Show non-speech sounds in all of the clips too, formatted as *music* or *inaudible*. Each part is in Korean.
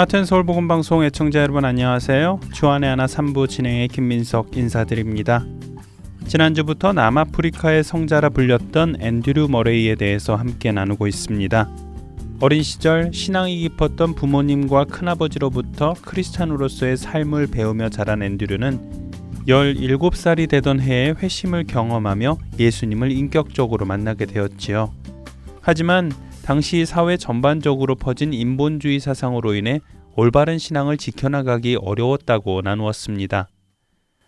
하튼 서울 복음 방송 애청자 여러분 안녕하세요. 주안의 하나 3부 진행의 김민석 인사드립니다. 지난주부터 남아프리카의 성자라 불렸던 앤드류 머레이에 대해서 함께 나누고 있습니다. 어린 시절 신앙이 깊었던 부모님과 큰아버지로부터 크리스찬으로서의 삶을 배우며 자란 앤드류는 17살이 되던 해에 회심을 경험하며 예수님을 인격적으로 만나게 되었지요. 하지만 당시 사회 전반적으로 퍼진 인본주의 사상으로 인해 올바른 신앙을 지켜나가기 어려웠다고 나누었습니다.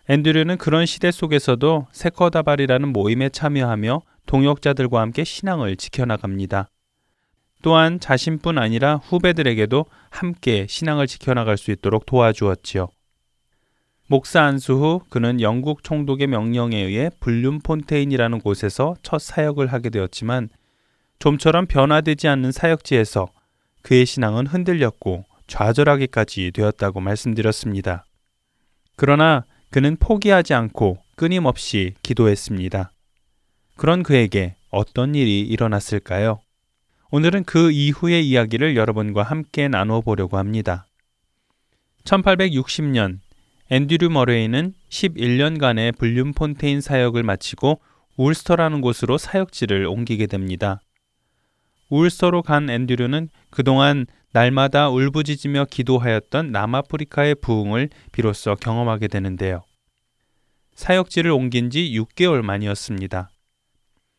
앤드류는 그런 시대 속에서도 세커다발이라는 모임에 참여하며 동역자들과 함께 신앙을 지켜나갑니다. 또한 자신뿐 아니라 후배들에게도 함께 신앙을 지켜나갈 수 있도록 도와주었지요. 목사 안수 후 그는 영국 총독의 명령에 의해 불륜 폰테인이라는 곳에서 첫 사역을 하게 되었지만 좀처럼 변화되지 않는 사역지에서 그의 신앙은 흔들렸고 좌절하기까지 되었다고 말씀드렸습니다. 그러나 그는 포기하지 않고 끊임없이 기도했습니다. 그런 그에게 어떤 일이 일어났을까요? 오늘은 그 이후의 이야기를 여러분과 함께 나누어 보려고 합니다. 1860년 앤드류 머레이는 11년간의 불륜 폰테인 사역을 마치고 울스터라는 곳으로 사역지를 옮기게 됩니다. 울서로 간 앤드류는 그동안 날마다 울부짖으며 기도하였던 남아프리카의 부흥을 비로소 경험하게 되는데요. 사역지를 옮긴 지 6개월 만이었습니다.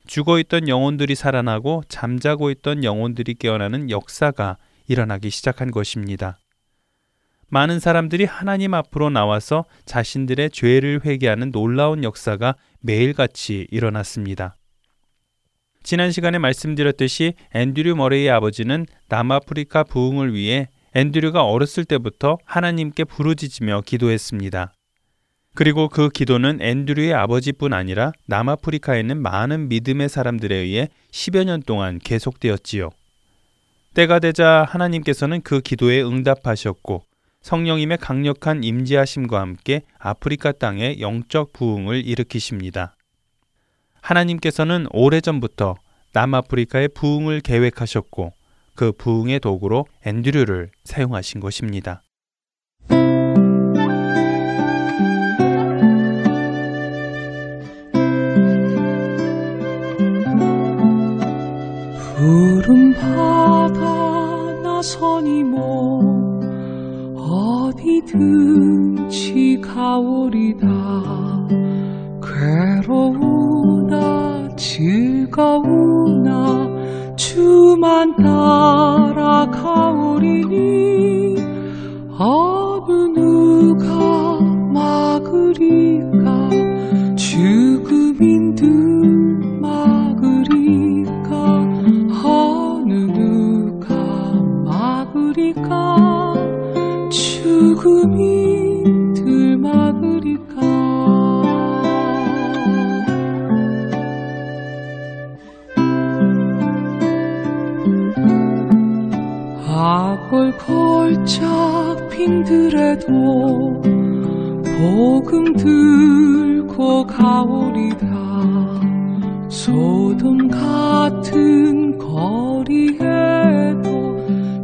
죽어 있던 영혼들이 살아나고 잠자고 있던 영혼들이 깨어나는 역사가 일어나기 시작한 것입니다. 많은 사람들이 하나님 앞으로 나와서 자신들의 죄를 회개하는 놀라운 역사가 매일같이 일어났습니다. 지난 시간에 말씀드렸듯이 앤드류 머레이의 아버지는 남아프리카 부흥을 위해 앤드류가 어렸을 때부터 하나님께 부르짖으며 기도했습니다. 그리고 그 기도는 앤드류의 아버지뿐 아니라 남아프리카에 있는 많은 믿음의 사람들에 의해 10여 년 동안 계속되었지요. 때가 되자 하나님께서는 그 기도에 응답하셨고 성령님의 강력한 임재하심과 함께 아프리카 땅에 영적 부흥을 일으키십니다. 하나님께서는 오래전부터 남아프리카의 부흥을 계획하셨고 그 부흥의 도구로 앤드류를 사용하신 것입니다. 푸른 바다 나선이 뭐 어디든지 가오리다 괴로우나 즐거우나 주만 따라 가오리니 어느 누가 막으리까? 죽음인들 막으리까? 어느 누가 막으리까? 죽음인 악을 걸작 핀들에도 복음 들고 가오리다 소돔 같은 거리에도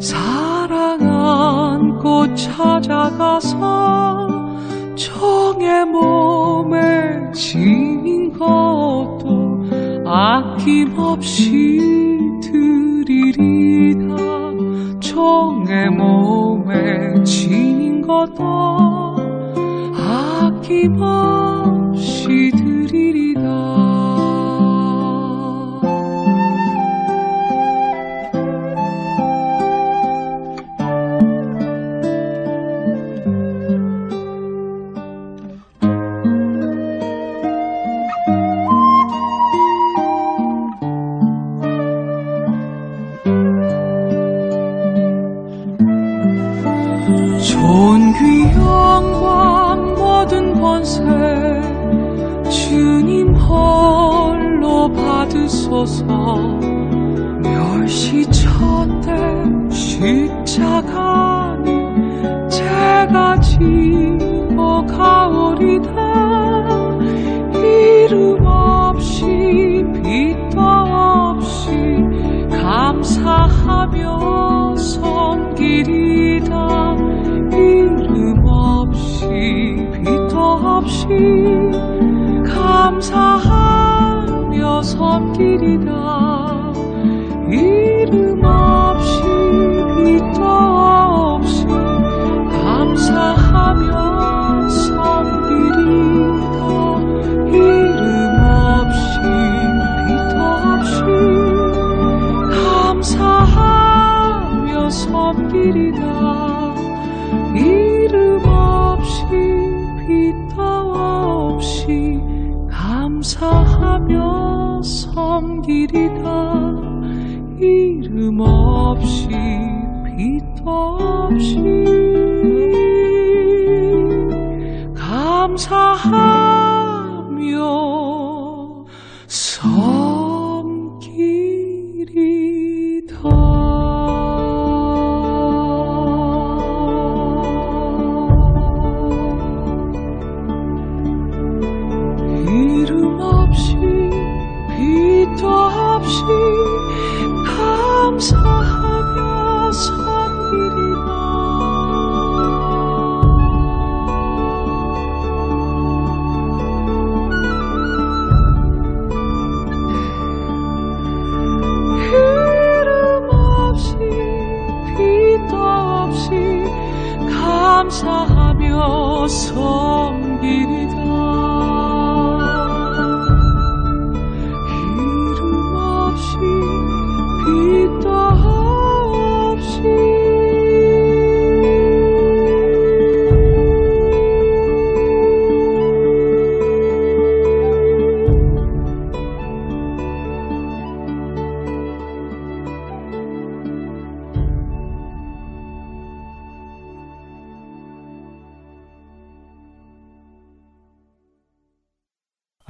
사랑 안고 찾아가서 정의 몸에 지닌 것도 아낌없이 드리리다 정의 몸에 지닌 것도 아낌없이 감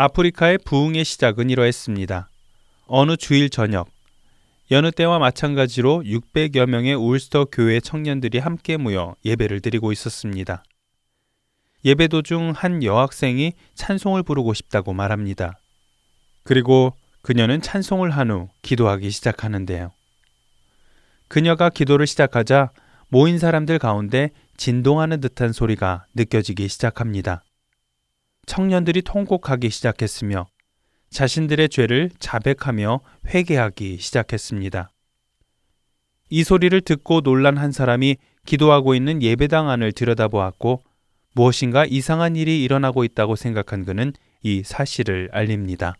아프리카의 부흥의 시작은 이러했습니다. 어느 주일 저녁 여느 때와 마찬가지로 600여 명의 울스터 교회 청년들이 함께 모여 예배를 드리고 있었습니다. 예배 도중 한 여학생이 찬송을 부르고 싶다고 말합니다. 그리고 그녀는 찬송을 한 후 기도하기 시작하는데요. 그녀가 기도를 시작하자 모인 사람들 가운데 진동하는 듯한 소리가 느껴지기 시작합니다. 청년들이 통곡하기 시작했으며 자신들의 죄를 자백하며 회개하기 시작했습니다. 이 소리를 듣고 놀란 한 사람이 기도하고 있는 예배당 안을 들여다보았고 무엇인가 이상한 일이 일어나고 있다고 생각한 그는 이 사실을 알립니다.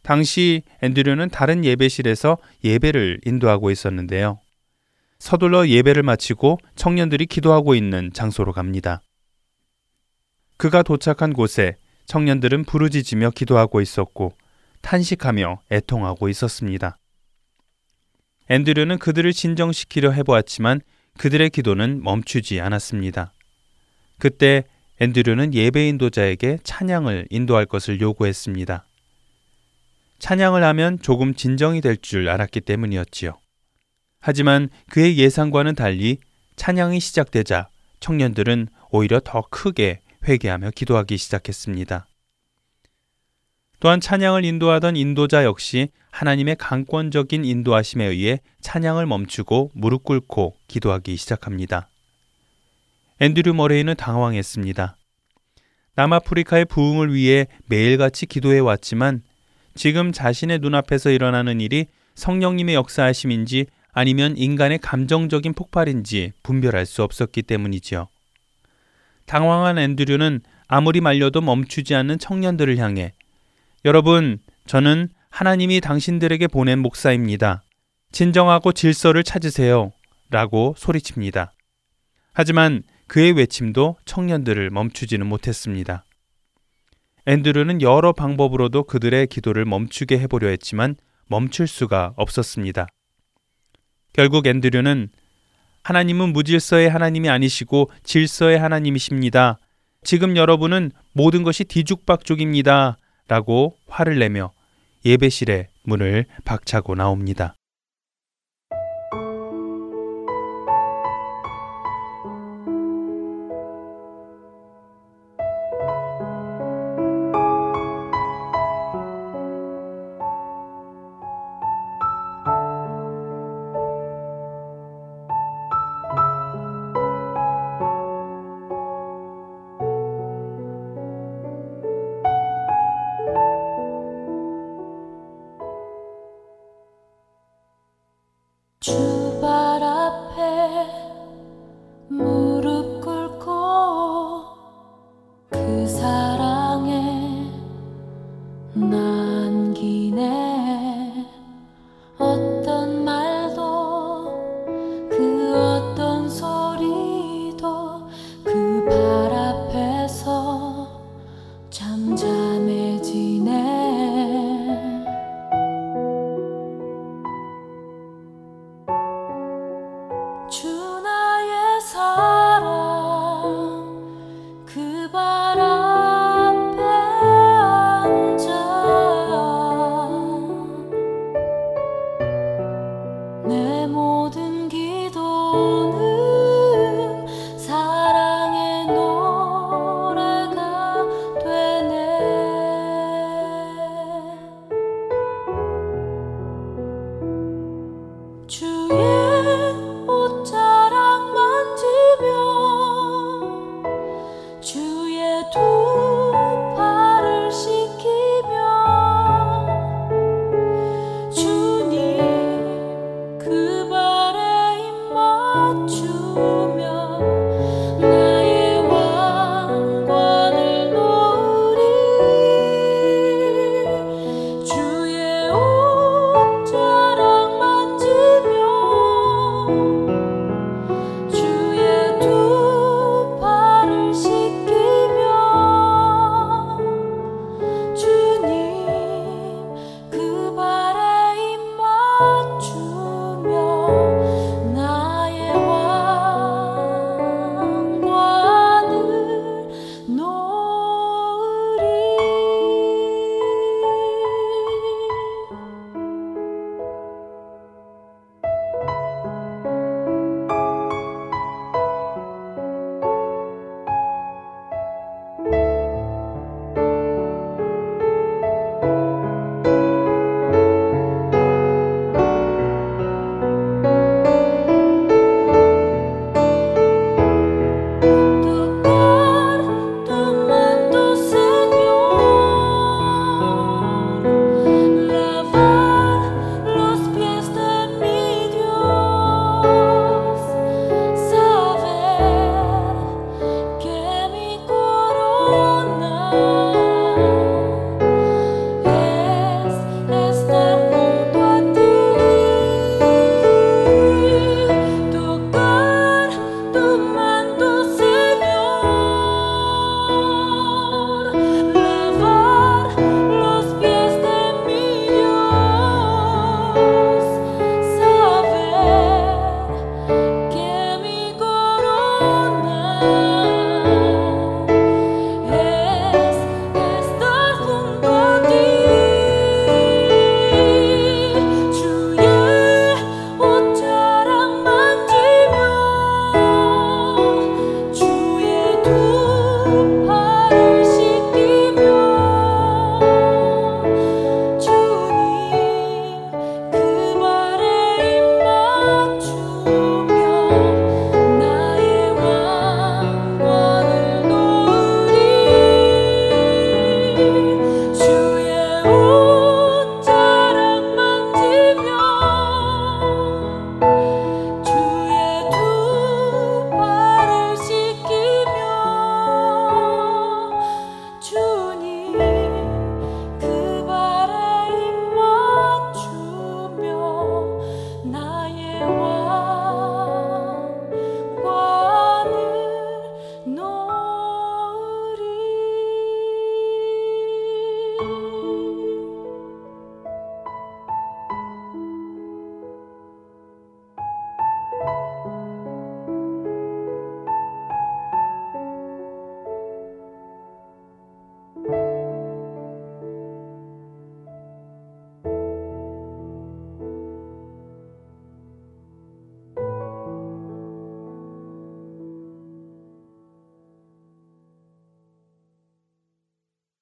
당시 앤드류는 다른 예배실에서 예배를 인도하고 있었는데요. 서둘러 예배를 마치고 청년들이 기도하고 있는 장소로 갑니다. 그가 도착한 곳에 청년들은 부르짖으며 기도하고 있었고 탄식하며 애통하고 있었습니다. 앤드류는 그들을 진정시키려 해보았지만 그들의 기도는 멈추지 않았습니다. 그때 앤드류는 예배 인도자에게 찬양을 인도할 것을 요구했습니다. 찬양을 하면 조금 진정이 될 줄 알았기 때문이었지요. 하지만 그의 예상과는 달리 찬양이 시작되자 청년들은 오히려 더 크게 회개하며 기도하기 시작했습니다. 또한 찬양을 인도하던 인도자 역시 하나님의 강권적인 인도하심에 의해 찬양을 멈추고 무릎 꿇고 기도하기 시작합니다. 앤드류 머레이는 당황했습니다. 남아프리카의 부흥을 위해 매일같이 기도해 왔지만 지금 자신의 눈앞에서 일어나는 일이 성령님의 역사하심인지 아니면 인간의 감정적인 폭발인지 분별할 수 없었기 때문이지요. 당황한 앤드류는 아무리 말려도 멈추지 않는 청년들을 향해 여러분, 저는 하나님이 당신들에게 보낸 목사입니다. 진정하고 질서를 찾으세요. 라고 소리칩니다. 하지만 그의 외침도 청년들을 멈추지는 못했습니다. 앤드류는 여러 방법으로도 그들의 기도를 멈추게 해보려 했지만 멈출 수가 없었습니다. 결국 앤드류는 하나님은 무질서의 하나님이 아니시고 질서의 하나님이십니다. 지금 여러분은 모든 것이 뒤죽박죽입니다. 라고 화를 내며 예배실의 문을 박차고 나옵니다.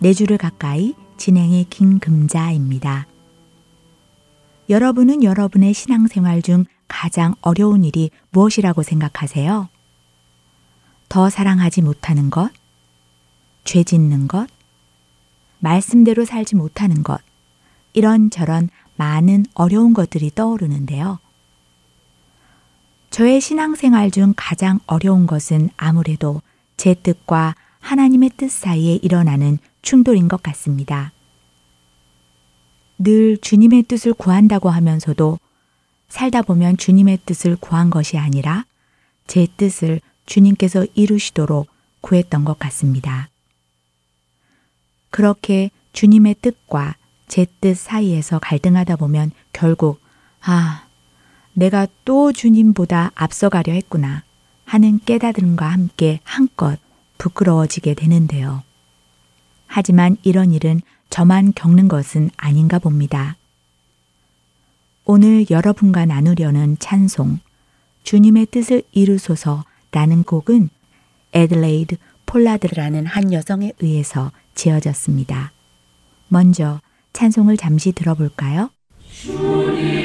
내 주를 가까이 진행의 김금자입니다. 여러분은 여러분의 신앙생활 중 가장 어려운 일이 무엇이라고 생각하세요? 더 사랑하지 못하는 것? 죄 짓는 것? 말씀대로 살지 못하는 것? 이런저런 많은 어려운 것들이 떠오르는데요. 저의 신앙생활 중 가장 어려운 것은 아무래도 제 뜻과 하나님의 뜻 사이에 일어나는 충돌인 것 같습니다. 늘 주님의 뜻을 구한다고 하면서도 살다 보면 주님의 뜻을 구한 것이 아니라 제 뜻을 주님께서 이루시도록 구했던 것 같습니다. 그렇게 주님의 뜻과 제 뜻 사이에서 갈등하다 보면 결국 아, 내가 또 주님보다 앞서가려 했구나 하는 깨달음과 함께 한껏 부끄러워지게 되는데요. 하지만 이런 일은 저만 겪는 것은 아닌가 봅니다. 오늘 여러분과 나누려는 찬송, 주님의 뜻을 이루소서 라는 곡은 에들레이드 폴라드라는 한 여성에 의해서 지어졌습니다. 먼저 찬송을 잠시 들어볼까요? 고요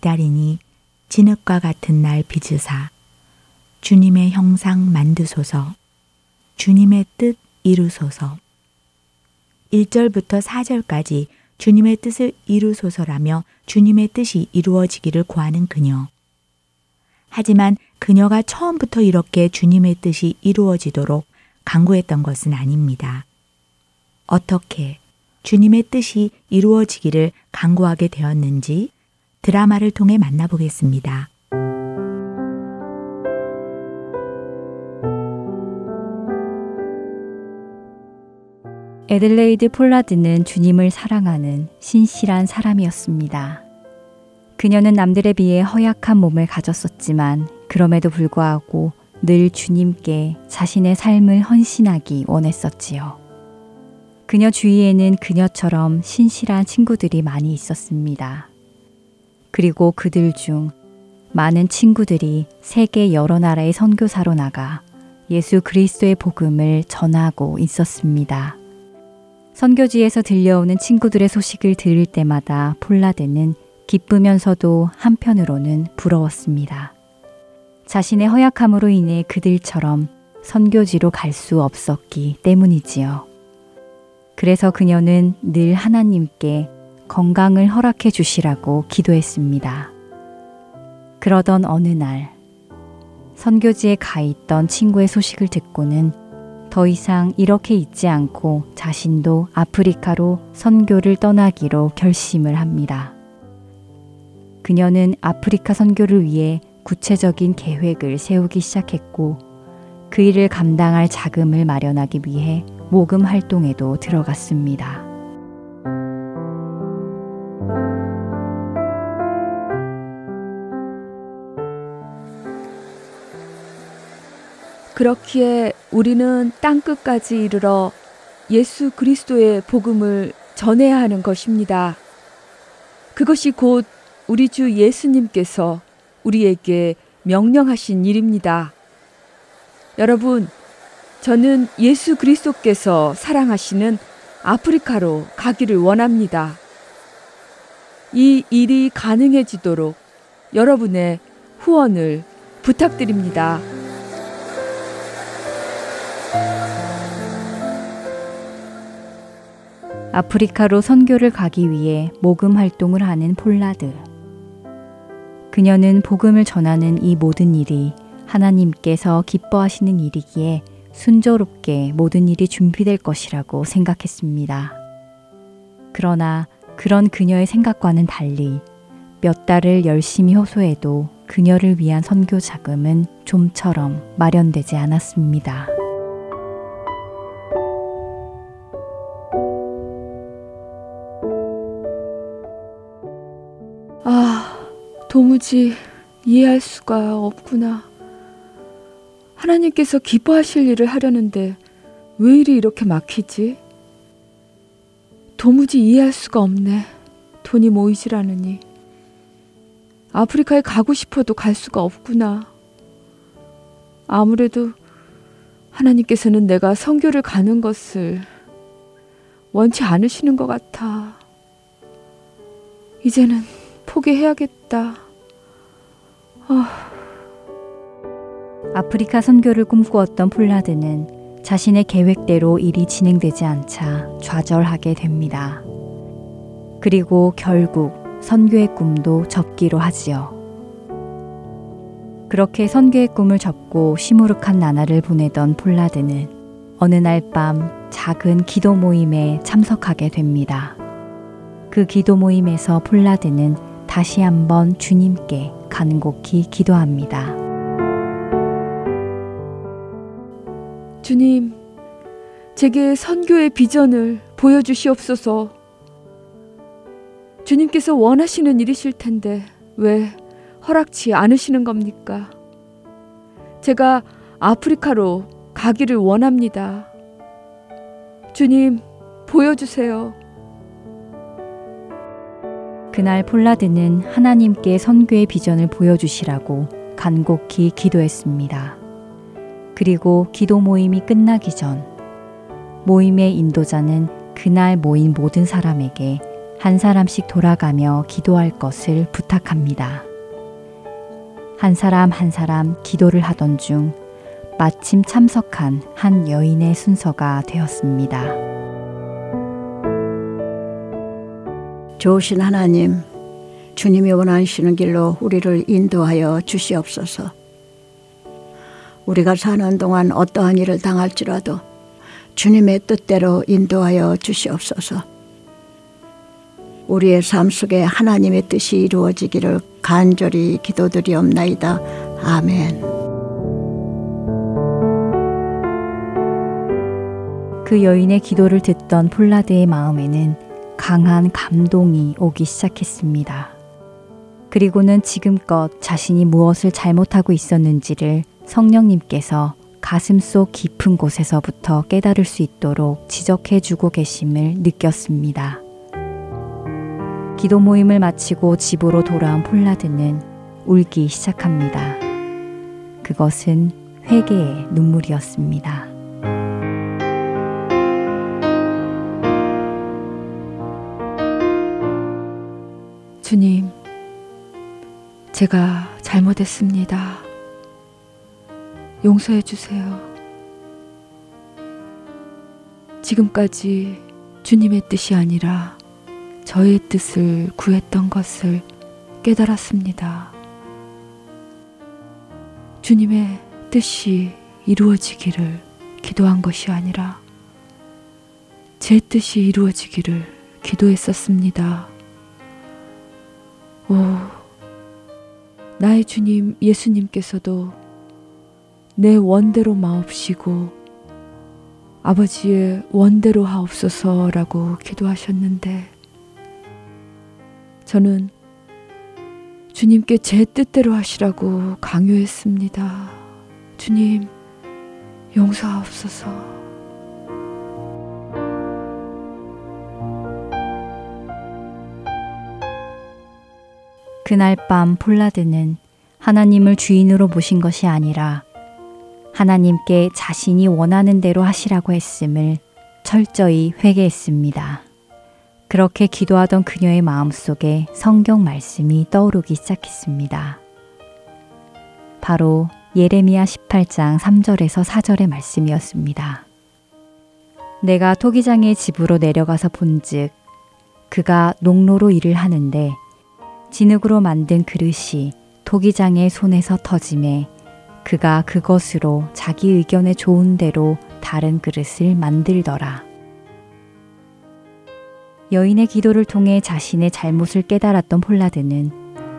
기다리니 진흙과 같은 날 빚으사 주님의 형상 만드소서 주님의 뜻 이루소서 1절부터 4절까지 주님의 뜻을 이루소서라며 주님의 뜻이 이루어지기를 구하는 그녀. 하지만 그녀가 처음부터 이렇게 주님의 뜻이 이루어지도록 강구했던 것은 아닙니다. 어떻게 주님의 뜻이 이루어지기를 강구하게 되었는지 드라마를 통해 만나보겠습니다. 에들레이드 폴라드는 주님을 사랑하는 신실한 사람이었습니다. 그녀는 남들에 비해 허약한 몸을 가졌었지만 그럼에도 불구하고 늘 주님께 자신의 삶을 헌신하기 원했었지요. 그녀 주위에는 그녀처럼 신실한 친구들이 많이 있었습니다. 그리고 그들 중 많은 친구들이 세계 여러 나라의 선교사로 나가 예수 그리스도의 복음을 전하고 있었습니다. 선교지에서 들려오는 친구들의 소식을 들을 때마다 폴라드는 기쁘면서도 한편으로는 부러웠습니다. 자신의 허약함으로 인해 그들처럼 선교지로 갈 수 없었기 때문이지요. 그래서 그녀는 늘 하나님께 건강을 허락해 주시라고 기도했습니다. 그러던 어느 날, 선교지에 가 있던 친구의 소식을 듣고는 더 이상 이렇게 있지 않고 자신도 아프리카로 선교를 떠나기로 결심을 합니다. 그녀는 아프리카 선교를 위해 구체적인 계획을 세우기 시작했고 그 일을 감당할 자금을 마련하기 위해 모금 활동에도 들어갔습니다. 그렇기에 우리는 땅 끝까지 이르러 예수 그리스도의 복음을 전해야 하는 것입니다. 그것이 곧 우리 주 예수님께서 우리에게 명령하신 일입니다. 여러분, 저는 예수 그리스도께서 사랑하시는 아프리카로 가기를 원합니다. 이 일이 가능해지도록 여러분의 후원을 부탁드립니다. 아프리카로 선교를 가기 위해 모금 활동을 하는 폴라드. 그녀는 복음을 전하는 이 모든 일이 하나님께서 기뻐하시는 일이기에 순조롭게 모든 일이 준비될 것이라고 생각했습니다. 그러나 그런 그녀의 생각과는 달리 몇 달을 열심히 호소해도 그녀를 위한 선교 자금은 좀처럼 마련되지 않았습니다. 도무지 이해할 수가 없구나. 하나님께서 기뻐하실 일을 하려는데 왜 일이 이렇게 막히지? 도무지 이해할 수가 없네. 돈이 모이질 않으니. 아프리카에 가고 싶어도 갈 수가 없구나. 아무래도 하나님께서는 내가 성교를 가는 것을 원치 않으시는 것 같아. 이제는 포기해야겠다. 아. 아프리카 선교를 꿈꾸었던 폴라드는 자신의 계획대로 일이 진행되지 않자 좌절하게 됩니다. 그리고 결국 선교의 꿈도 접기로 하지요. 그렇게 선교의 꿈을 접고 시무룩한 나날을 보내던 폴라드는 어느 날 밤 작은 기도 모임에 참석하게 됩니다. 그 기도 모임에서 폴라드는 다시 한번 주님께 간곡히 기도합니다. 주님, 제게 선교의 비전을 보여주시옵소서. 주님께서 원하시는 일이실 텐데 왜 허락치 않으시는 겁니까? 제가 아프리카로 가기를 원합니다. 주님, 보여주세요. 그날 폴라드는 하나님께 선교의 비전을 보여주시라고 간곡히 기도했습니다. 그리고 기도 모임이 끝나기 전 모임의 인도자는 그날 모인 모든 사람에게 한 사람씩 돌아가며 기도할 것을 부탁합니다. 한 사람 한 사람 기도를 하던 중 마침 참석한 한 여인의 순서가 되었습니다. 좋으신 하나님, 주님이 원하시는 길로 우리를 인도하여 주시옵소서. 우리가 사는 동안 어떠한 일을 당할지라도 주님의 뜻대로 인도하여 주시옵소서. 우리의 삶 속에 하나님의 뜻이 이루어지기를 간절히 기도드리옵나이다. 아멘. 그 여인의 기도를 듣던 폴라드의 마음에는 강한 감동이 오기 시작했습니다. 그리고는 지금껏 자신이 무엇을 잘못하고 있었는지를 성령님께서 가슴 속 깊은 곳에서부터 깨달을 수 있도록 지적해 주고 계심을 느꼈습니다. 기도 모임을 마치고 집으로 돌아온 폴라드는 울기 시작합니다. 그것은 회개의 눈물이었습니다. 제가 잘못했습니다. 용서해 주세요. 지금까지 주님의 뜻이 아니라 저의 뜻을 구했던 것을 깨달았습니다. 주님의 뜻이 이루어지기를 기도한 것이 아니라 제 뜻이 이루어지기를 기도했었습니다. 오, 나의 주님 예수님께서도 내 원대로 마옵시고 아버지의 원대로 하옵소서라고 기도하셨는데 저는 주님께 제 뜻대로 하시라고 강요했습니다. 주님, 용서하옵소서. 그날 밤 폴라드는 하나님을 주인으로 모신 것이 아니라 하나님께 자신이 원하는 대로 하시라고 했음을 철저히 회개했습니다. 그렇게 기도하던 그녀의 마음 속에 성경 말씀이 떠오르기 시작했습니다. 바로 예레미야 18장 3절에서 4절의 말씀이었습니다. 내가 토기장의 집으로 내려가서 본즉 그가 농로로 일을 하는데 진흙으로 만든 그릇이 토기장의 손에서 터짐에 그가 그것으로 자기 의견에 좋은 대로 다른 그릇을 만들더라. 여인의 기도를 통해 자신의 잘못을 깨달았던 폴라드는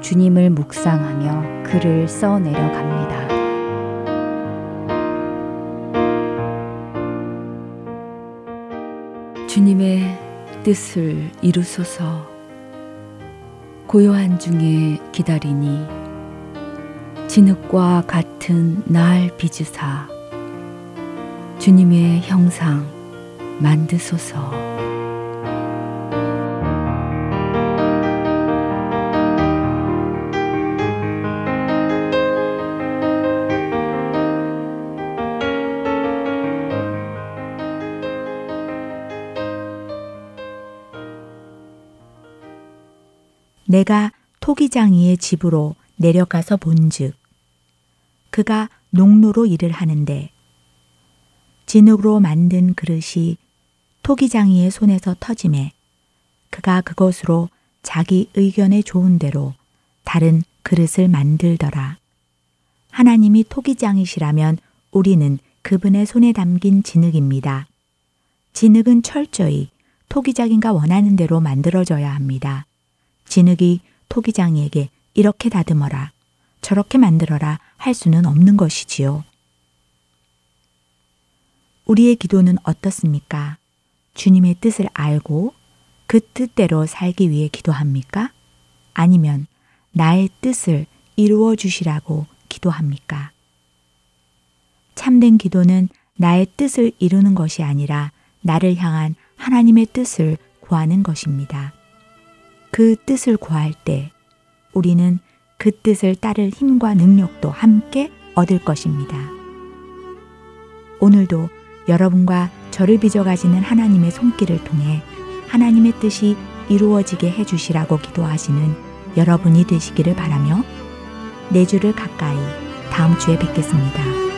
주님을 묵상하며 글을 써 내려갑니다. 주님의 뜻을 이루소서 고요한 중에 기다리니 진흙과 같은 날 빚으사 주님의 형상 만드소서. 내가 토기장이의 집으로 내려가서 본즉 그가 농로로 일을 하는데 진흙으로 만든 그릇이 토기장이의 손에서 터짐에 그가 그것으로 자기 의견에 좋은 대로 다른 그릇을 만들더라. 하나님이 토기장이시라면 우리는 그분의 손에 담긴 진흙입니다. 진흙은 철저히 토기장인가 원하는 대로 만들어져야 합니다. 진흙이 토기장이에게 이렇게 다듬어라, 저렇게 만들어라 할 수는 없는 것이지요. 우리의 기도는 어떻습니까? 주님의 뜻을 알고 그 뜻대로 살기 위해 기도합니까? 아니면 나의 뜻을 이루어 주시라고 기도합니까? 참된 기도는 나의 뜻을 이루는 것이 아니라 나를 향한 하나님의 뜻을 구하는 것입니다. 그 뜻을 구할 때 우리는 그 뜻을 따를 힘과 능력도 함께 얻을 것입니다. 오늘도 여러분과 저를 빚어가지는 하나님의 손길을 통해 하나님의 뜻이 이루어지게 해주시라고 기도하시는 여러분이 되시기를 바라며 내주를 가까이 다음 주에 뵙겠습니다.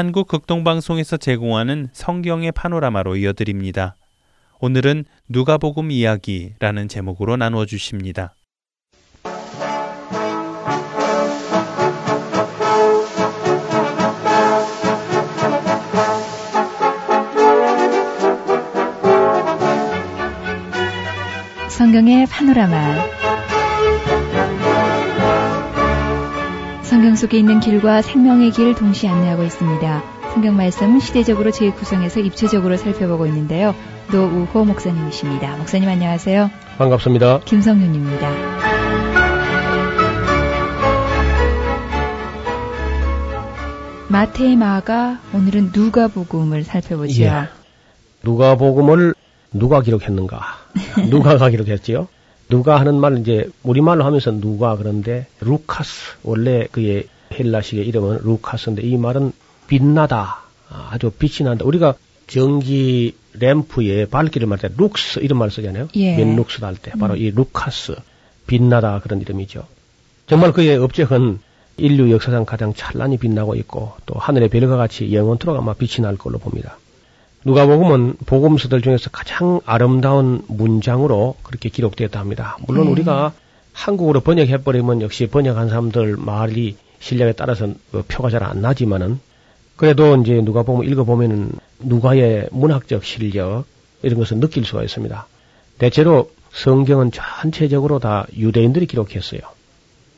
한국 극동방송에서 제공하는 성경의 파노라마로 이어드립니다. 오늘은 누가복음 이야기라는 제목으로 나누어 주십니다. 성경의 파노라마 성경 속에 있는 길과 생명의 길을 동시에 안내하고 있습니다. 성경 말씀 시대적으로 재구성해서 입체적으로 살펴보고 있는데요. 노우호 목사님이십니다. 목사님 안녕하세요. 반갑습니다. 김성윤입니다. 마태 마가 오늘은 누가복음을 살펴보죠. 예. 누가복음을 누가 기록했는가? 누가가 기록했지요. 누가 하는 말 이제 우리말로 하면서 누가 그런데 루카스 원래 그의 헬라식의 이름은 루카스인데 이 말은 빛나다 아주 빛이 난다. 우리가 전기 램프에 밝기를 말할 때 룩스 이런 말 쓰잖아요. 예. 몇 룩스 할때 바로 이 루카스 빛나다 그런 이름이죠. 정말 그의 업적은 인류 역사상 가장 찬란히 빛나고 있고 또 하늘의 별과 같이 영원토록 아마 빛이 날 걸로 봅니다. 누가복음은 복음서들 중에서 가장 아름다운 문장으로 그렇게 기록되었다 합니다. 물론 네. 우리가 한국어로 번역해버리면 역시 번역한 사람들 말이 실력에 따라서 그 표가 잘 안 나지만은 그래도 이제 누가복음 읽어보면은 누가의 문학적 실력 이런 것을 느낄 수가 있습니다. 대체로 성경은 전체적으로 다 유대인들이 기록했어요.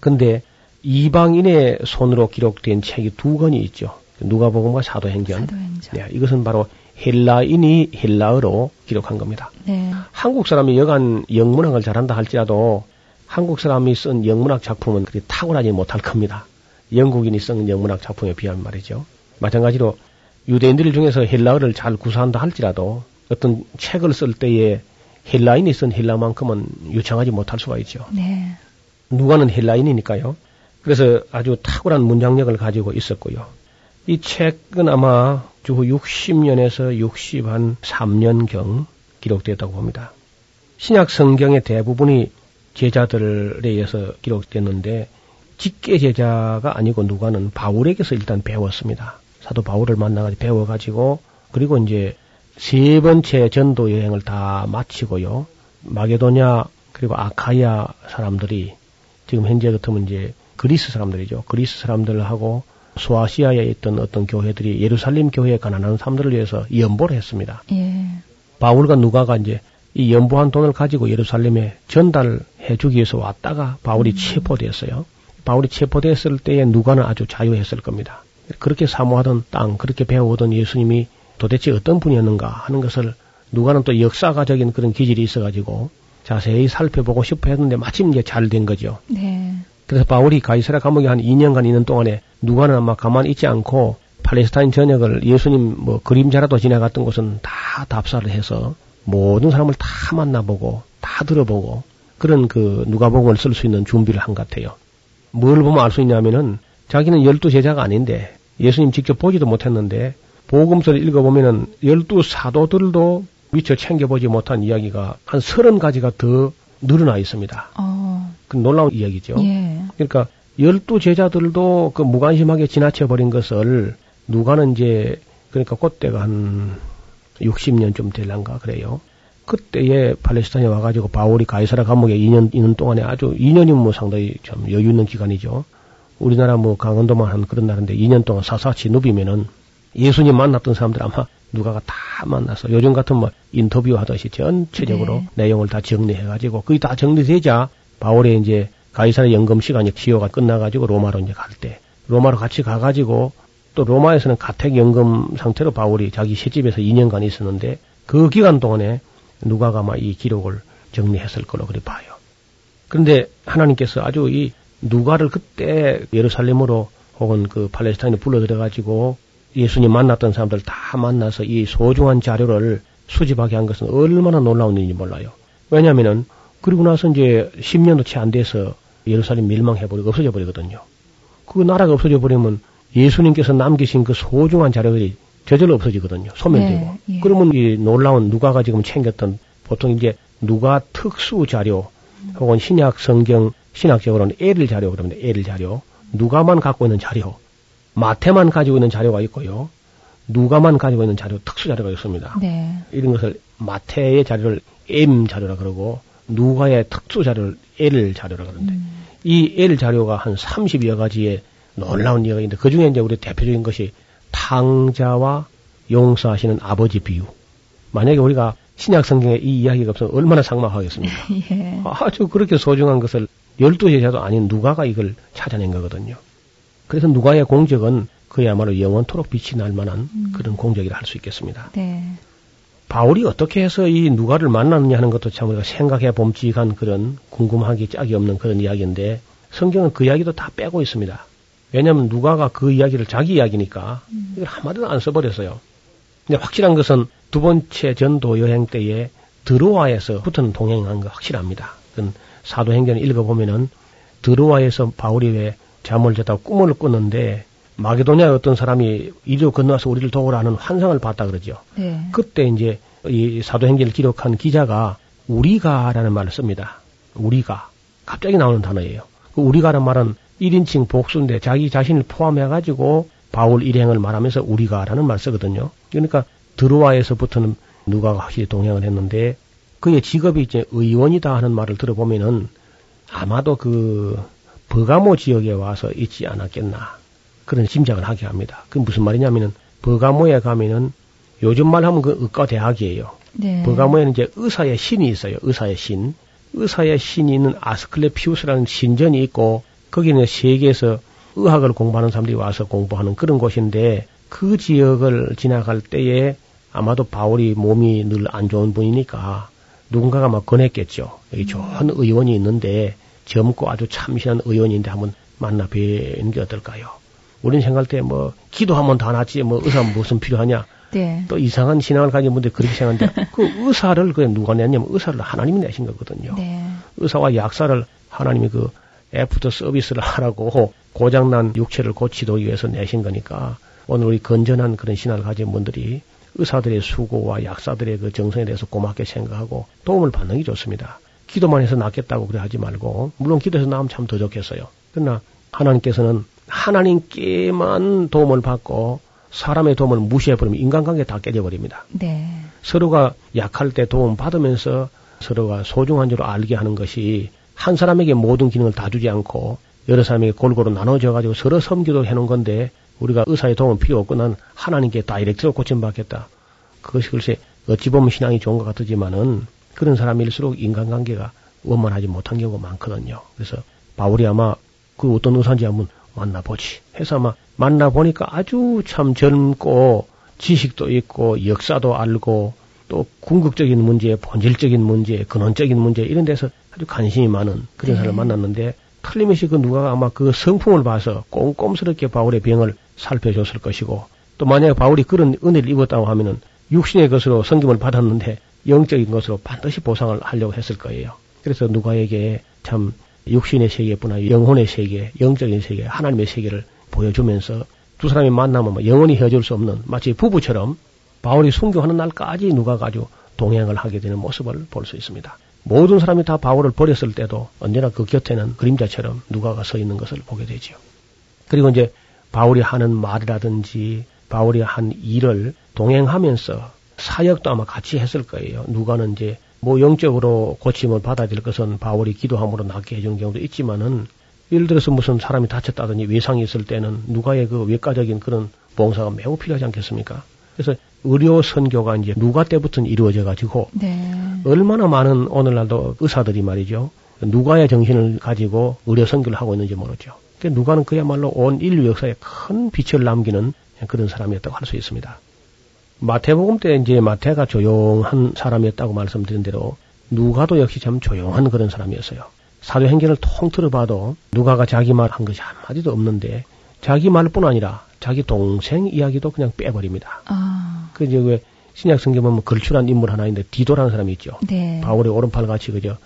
근데 이방인의 손으로 기록된 책이 두 권이 있죠. 누가복음과 사도행전. 사도행전. 네, 이것은 바로 헬라인이 헬라어로 기록한 겁니다. 네. 한국 사람이 여간 영문학을 잘한다 할지라도 한국 사람이 쓴 영문학 작품은 그리 탁월하지 못할 겁니다. 영국인이 쓴 영문학 작품에 비하면 말이죠. 마찬가지로 유대인들 중에서 헬라어를 잘 구사한다 할지라도 어떤 책을 쓸 때에 헬라인이 쓴 헬라만큼은 유창하지 못할 수가 있죠. 네. 누가는 헬라인이니까요. 그래서 아주 탁월한 문장력을 가지고 있었고요. 이 책은 아마 주후 60년에서 60 한 3년경 기록되었다고 봅니다. 신약 성경의 대부분이 제자들에 의해서 기록됐는데 직계 제자가 아니고 누가는 바울에게서 일단 배웠습니다. 사도 바울을 만나가지고 배워가지고 그리고 이제 세 번째 전도 여행을 다 마치고요. 마게도냐 그리고 아카이아 사람들이 지금 현재 같으면 이제 그리스 사람들이죠. 그리스 사람들하고 소아시아에 있던 어떤 교회들이 예루살렘 교회에 가난한 사람들을 위해서 연보를 했습니다. 예. 바울과 누가가 이제 이 연보한 돈을 가지고 예루살렘에 전달해 주기 위해서 왔다가 바울이 체포됐어요. 바울이 체포됐을 때에 누가는 아주 자유했을 겁니다. 그렇게 사모하던 땅, 그렇게 배워오던 예수님이 도대체 어떤 분이었는가 하는 것을 누가는 또 역사가적인 그런 기질이 있어가지고 자세히 살펴보고 싶어 했는데 마침 이제 잘 된 거죠. 네. 그래서 바울이 가이사라 감옥에 한 2년간 있는 동안에 누가는 아마 가만히 있지 않고 팔레스타인 전역을 예수님 뭐 그림자라도 지나갔던 곳은 다 답사를 해서 모든 사람을 다 만나보고 다 들어보고 그런 그 누가복음을 쓸 수 있는 준비를 한 것 같아요. 뭘 보면 알 수 있냐면은 자기는 열두 제자가 아닌데 예수님 직접 보지도 못했는데 복음서를 읽어보면은 열두 사도들도 미처 챙겨보지 못한 이야기가 한 서른 가지가 더 늘어나 있습니다. 어. 그 놀라운 이야기죠. 예. 그러니까 열두 제자들도 그 무관심하게 지나쳐 버린 것을 누가는 이제 그러니까 그때가 한 60년 좀 될란가 그래요. 그때에 팔레스타인에 와가지고 바울이 가이사라 감옥에 2년 있는 동안에 아주 2년이면 뭐 상당히 참 여유 있는 기간이죠. 우리나라 뭐 강원도만 한 그런 나라인데 2년 동안 사사치 누비면은 예수님 만났던 사람들 아마 누가가 다 만나서 요즘 같은 뭐 인터뷰 하듯이 전체적으로 네. 내용을 다 정리해가지고 그게 다 정리되자 바울의 이제 가이사라 연금 시간이 기호가 끝나가지고 로마로 이제 갈 때 로마로 같이 가가지고 또 로마에서는 가택 연금 상태로 바울이 자기 시집에서 2년간 있었는데 그 기간 동안에 누가가 아마 이 기록을 정리했을 걸로 그리 봐요. 그런데 하나님께서 아주 이 누가를 그때 예루살렘으로 혹은 그 팔레스타인에 불러들여가지고 예수님 만났던 사람들 다 만나서 이 소중한 자료를 수집하게 한 것은 얼마나 놀라운 일인지 몰라요. 왜냐면은 그리고 나서 이제 10년도 채 안 돼서 예루살렘 멸망해버리고 없어져 버리거든요. 그 나라가 없어져 버리면 예수님께서 남기신 그 소중한 자료들이 저절로 없어지거든요. 소멸되고. 네, 예. 그러면 이 놀라운 누가가 지금 챙겼던 보통 이제 누가 특수 자료 혹은 신약 성경 신학적으로는 L 자료 그럽니다. L 자료. 누가만 갖고 있는 자료. 마태만 가지고 있는 자료가 있고요. 누가만 가지고 있는 자료, 특수 자료가 있습니다. 네. 이런 것을 마태의 자료를 M 자료라 그러고 누가의 특수 자료를 L 자료라 그러는데 음. 이 L 자료가 한 30여 가지의 놀라운 이야기가 있는데 그 중에 이제 우리 대표적인 것이 탕자와 용서하시는 아버지 비유. 만약에 우리가 신약 성경에 이 이야기가 없으면 얼마나 삭막하겠습니까? *laughs* 예. 아주 그렇게 소중한 것을 열두 제자도 아닌 누가가 이걸 찾아낸 거거든요. 그래서 누가의 공적은 그야말로 영원토록 빛이 날 만한 그런 공적이라 할 수 있겠습니다. 네. 바울이 어떻게 해서 이 누가를 만났느냐 하는 것도 참 우리가 생각해 봄직한 그런 궁금하기 짝이 없는 그런 이야기인데 성경은 그 이야기도 다 빼고 있습니다. 왜냐하면 누가가 그 이야기를 자기 이야기니까 이걸 한마디도 안 써버렸어요. 근데 확실한 것은 두 번째 전도 여행 때에 드로아에서부터는 동행한 거 확실합니다. 그건 사도행전 읽어보면은 드로아에서 바울이 왜 잠을 자다 꿈을 꿨는데 마게도냐의 어떤 사람이 이리로 건너와서 우리를 도우라는 환상을 봤다 그러죠. 네. 그때 이제 이 사도행전을 기록한 기자가 우리가라는 말을 씁니다. 우리가 갑자기 나오는 단어예요. 그 우리가라는 말은 1인칭 복수인데 자기 자신을 포함해 가지고 바울 일행을 말하면서 우리가라는 말 쓰거든요. 그러니까 드로아에서부터는 누가가 확실히 동행을 했는데 그의 직업이 이제 의원이다 하는 말을 들어보면은 아마도 그 버가모 지역에 와서 있지 않았겠나 그런 짐작을 하게 합니다. 그 무슨 말이냐면은 버가모에 가면은 요즘 말하면 그 의과 대학이에요. 네. 버가모에는 이제 의사의 신이 있어요. 의사의 신. 의사의 신이 있는 아스클레피우스라는 신전이 있고 거기는 세계에서 의학을 공부하는 사람들이 와서 공부하는 그런 곳인데 그 지역을 지나갈 때에 아마도 바울이 몸이 늘 안 좋은 분이니까 누군가가 막 권했겠죠. 여기 좋은 의원이 있는데 젊고 아주 참신한 의원인데 한번 만나 뵈는 게 어떨까요? 우리는 생각할 때 뭐 기도하면 다 낫지 뭐 의사 무슨 필요하냐 네. 또 이상한 신앙을 가진 분들이 그렇게 생각하는데 *laughs* 그 의사를 그 누가 냈냐면 의사를 하나님이 내신 거거든요. 네. 의사와 약사를 하나님이 그 애프터 서비스를 하라고 고장난 육체를 고치기 위해서 내신 거니까 오늘 우리 건전한 그런 신앙을 가진 분들이 의사들의 수고와 약사들의 그 정성에 대해서 고맙게 생각하고 도움을 받는 게 좋습니다. 기도만 해서 낫겠다고 그래 하지 말고 물론 기도해서 나오면 참 더 좋겠어요. 그러나 하나님께서는 하나님께만 도움을 받고 사람의 도움을 무시해버리면 인간관계 다 깨져버립니다. 네. 서로가 약할 때 도움 받으면서 서로가 소중한 줄 알게 하는 것이 한 사람에게 모든 기능을 다 주지 않고 여러 사람에게 골고루 나눠져 가지고 서로 섬기도 해놓은 건데 우리가 의사의 도움은 필요 없고 난 하나님께 다이렉트로 고침받겠다. 그것이 글쎄 어찌 보면 신앙이 좋은 것 같지만은 그런 사람일수록 인간관계가 원만하지 못한 경우가 많거든요. 그래서 바울이 아마 그 어떤 의사인지 한번 만나보지 해서 아마 만나보니까 아주 참 젊고 지식도 있고 역사도 알고 또 궁극적인 문제, 본질적인 문제, 근원적인 문제 이런 데서 아주 관심이 많은 그런 사람을 만났는데 틀림없이 그 누가 아마 그 성품을 봐서 꼼꼼스럽게 바울의 병을 살펴줬을 것이고 또 만약에 바울이 그런 은혜를 입었다고 하면은 육신의 것으로 성김을 받았는데 영적인 것으로 반드시 보상을 하려고 했을 거예요. 그래서 누가에게 참 육신의 세계뿐 아니라 영혼의 세계, 영적인 세계, 하나님의 세계를 보여주면서 두 사람이 만나면 뭐 영원히 헤어질 수 없는 마치 부부처럼 바울이 순교하는 날까지 누가 가지고 동행을 하게 되는 모습을 볼 수 있습니다. 모든 사람이 다 바울을 버렸을 때도 언제나 그 곁에는 그림자처럼 누가가 서 있는 것을 보게 되죠. 그리고 이제 바울이 하는 말이라든지 바울이 한 일을 동행하면서 사역도 아마 같이 했을 거예요. 누가는 이제 뭐 영적으로 고침을 받아야 될 것은 바울이 기도함으로 낫게 해주는 경우도 있지만은 예를 들어서 무슨 사람이 다쳤다든지 외상이 있을 때는 누가의 그 외과적인 그런 봉사가 매우 필요하지 않겠습니까? 그래서 의료 선교가 이제 누가 때부터 이루어져 가지고 네. 얼마나 많은 오늘날도 의사들이 말이죠. 누가의 정신을 가지고 의료 선교를 하고 있는지 모르죠. 그 누가는 그야말로 온 인류 역사에 큰 빛을 남기는 그런 사람이었다고 할 수 있습니다. 마태복음 때 이제 마태가 조용한 사람이었다고 말씀드린 대로 누가도 역시 참 조용한 그런 사람이었어요. 사도행전을 통틀어 봐도 누가가 자기 말 한 것이 한마디도 없는데 자기 말뿐 아니라 자기 동생 이야기도 그냥 빼버립니다. 아. 그 이제 왜 신약 성경 보면 걸출한 인물 하나 있는데 디도라는 사람이 있죠. 네. 바울의 오른팔 같이 그죠.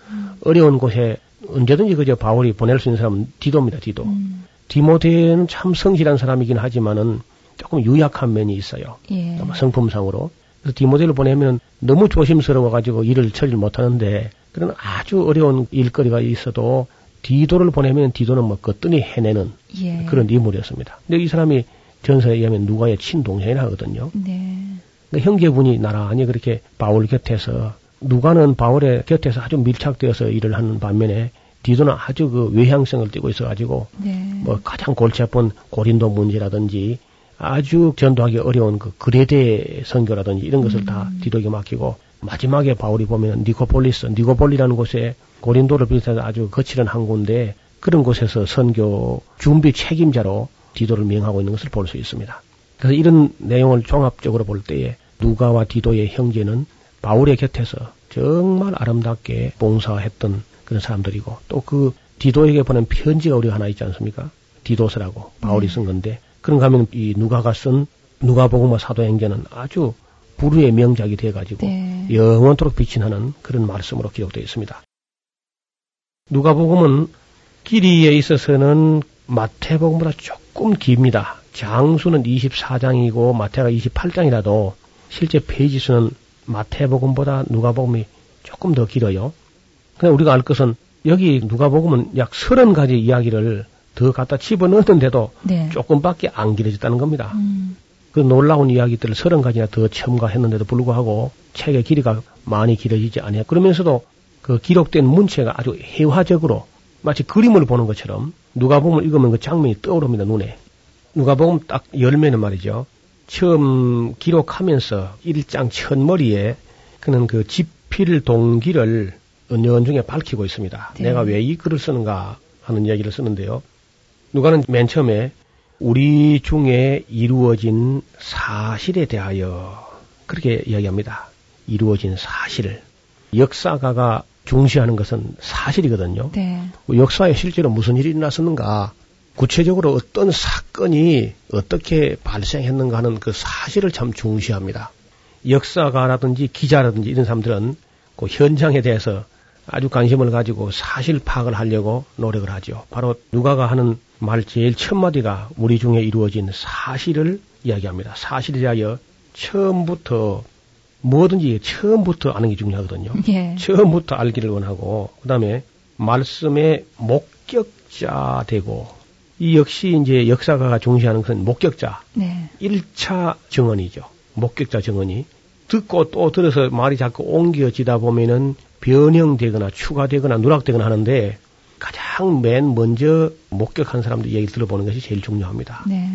어려운 곳에 언제든지 그저 바울이 보낼 수 있는 사람은 디도입니다. 디도. 음. 디모데는 참 성실한 사람이긴 하지만은 조금 유약한 면이 있어요. 예. 성품상으로. 그래서 디모데를 보내면 너무 조심스러워 가지고 일을 처리를 못 하는데 그런 아주 어려운 일거리가 있어도 디도를 보내면 디도는 뭐 거뜬히 해내는 예. 그런 인물이었습니다. 근데 이 사람이 전서에 의하면 누가의 친동생이라 하거든요. 네. 그러니까 형제분이 나란히 그렇게 바울 곁에서 누가는 바울의 곁에서 아주 밀착되어서 일을 하는 반면에 디도는 아주 그 외향성을 띠고 있어가지고 네. 뭐 가장 골치 아픈 고린도 문제라든지 아주 전도하기 어려운 그 그레데 선교라든지 이런 것을 다 디도에게 맡기고 마지막에 바울이 보면 니코폴리스, 니고폴리라는 곳에 고린도를 비롯해서 아주 거칠은 항구인데 그런 곳에서 선교 준비 책임자로 디도를 명하고 있는 것을 볼 수 있습니다. 그래서 이런 내용을 종합적으로 볼 때에 누가와 디도의 형제는 바울의 곁에서 정말 아름답게 봉사했던 그런 사람들이고 또 그 디도에게 보낸 편지가 우리가 하나 있지 않습니까? 디도서라고 바울이 쓴 건데 그런가 하면 이 누가가 쓴 누가복음과 사도행전은 아주 불후의 명작이 돼가지고 네. 영원토록 빛이 나는 그런 말씀으로 기록되어 있습니다. 누가복음은 길이에 있어서는 마태복음보다 조금 깁니다. 장수는 24장이고 마태가 28장이라도 실제 페이지 수는 마태복음보다 누가복음이 조금 더 길어요. 근데 우리가 알 것은 여기 누가복음은 약 30가지 이야기를 더 갖다 집어 넣었는데도 네. 조금밖에 안 길어졌다는 겁니다. 음. 그 놀라운 이야기들을 30가지나 더 첨가했는데도 불구하고 책의 길이가 많이 길어지지 않아요. 그러면서도 그 기록된 문체가 아주 회화적으로 마치 그림을 보는 것처럼 누가복음을 읽으면 그 장면이 떠오릅니다, 눈에. 누가복음 딱 열면은 말이죠. 처음 기록하면서 일장 첫머리에 그는 그 집필 동기를 은연중에 밝히고 있습니다. 네. 내가 왜 이 글을 쓰는가 하는 이야기를 쓰는데요. 누가는 맨 처음에 우리 중에 이루어진 사실에 대하여 그렇게 이야기합니다. 이루어진 사실. 역사가가 중시하는 것은 사실이거든요. 네. 역사에 실제로 무슨 일이 일어났었는가, 구체적으로 어떤 사건이 어떻게 발생했는가 하는 그 사실을 참 중시합니다. 역사가라든지 기자라든지 이런 사람들은 그 현장에 대해서 아주 관심을 가지고 사실 파악을 하려고 노력을 하죠. 바로 누가가 하는 말 제일 첫 마디가 우리 중에 이루어진 사실을 이야기합니다. 사실에 대하여 처음부터 뭐든지 처음부터 아는 게 중요하거든요. *laughs* 예. 처음부터 알기를 원하고 그다음에 말씀의 목격자 되고 이 역시 이제 역사가가 중시하는 것은 목격자 네. 1차 증언이죠. 목격자 증언이 듣고 또 들어서 말이 자꾸 옮겨지다 보면은 변형되거나 추가되거나 누락되거나 하는데 가장 맨 먼저 목격한 사람들 얘기를 들어보는 것이 제일 중요합니다. 네.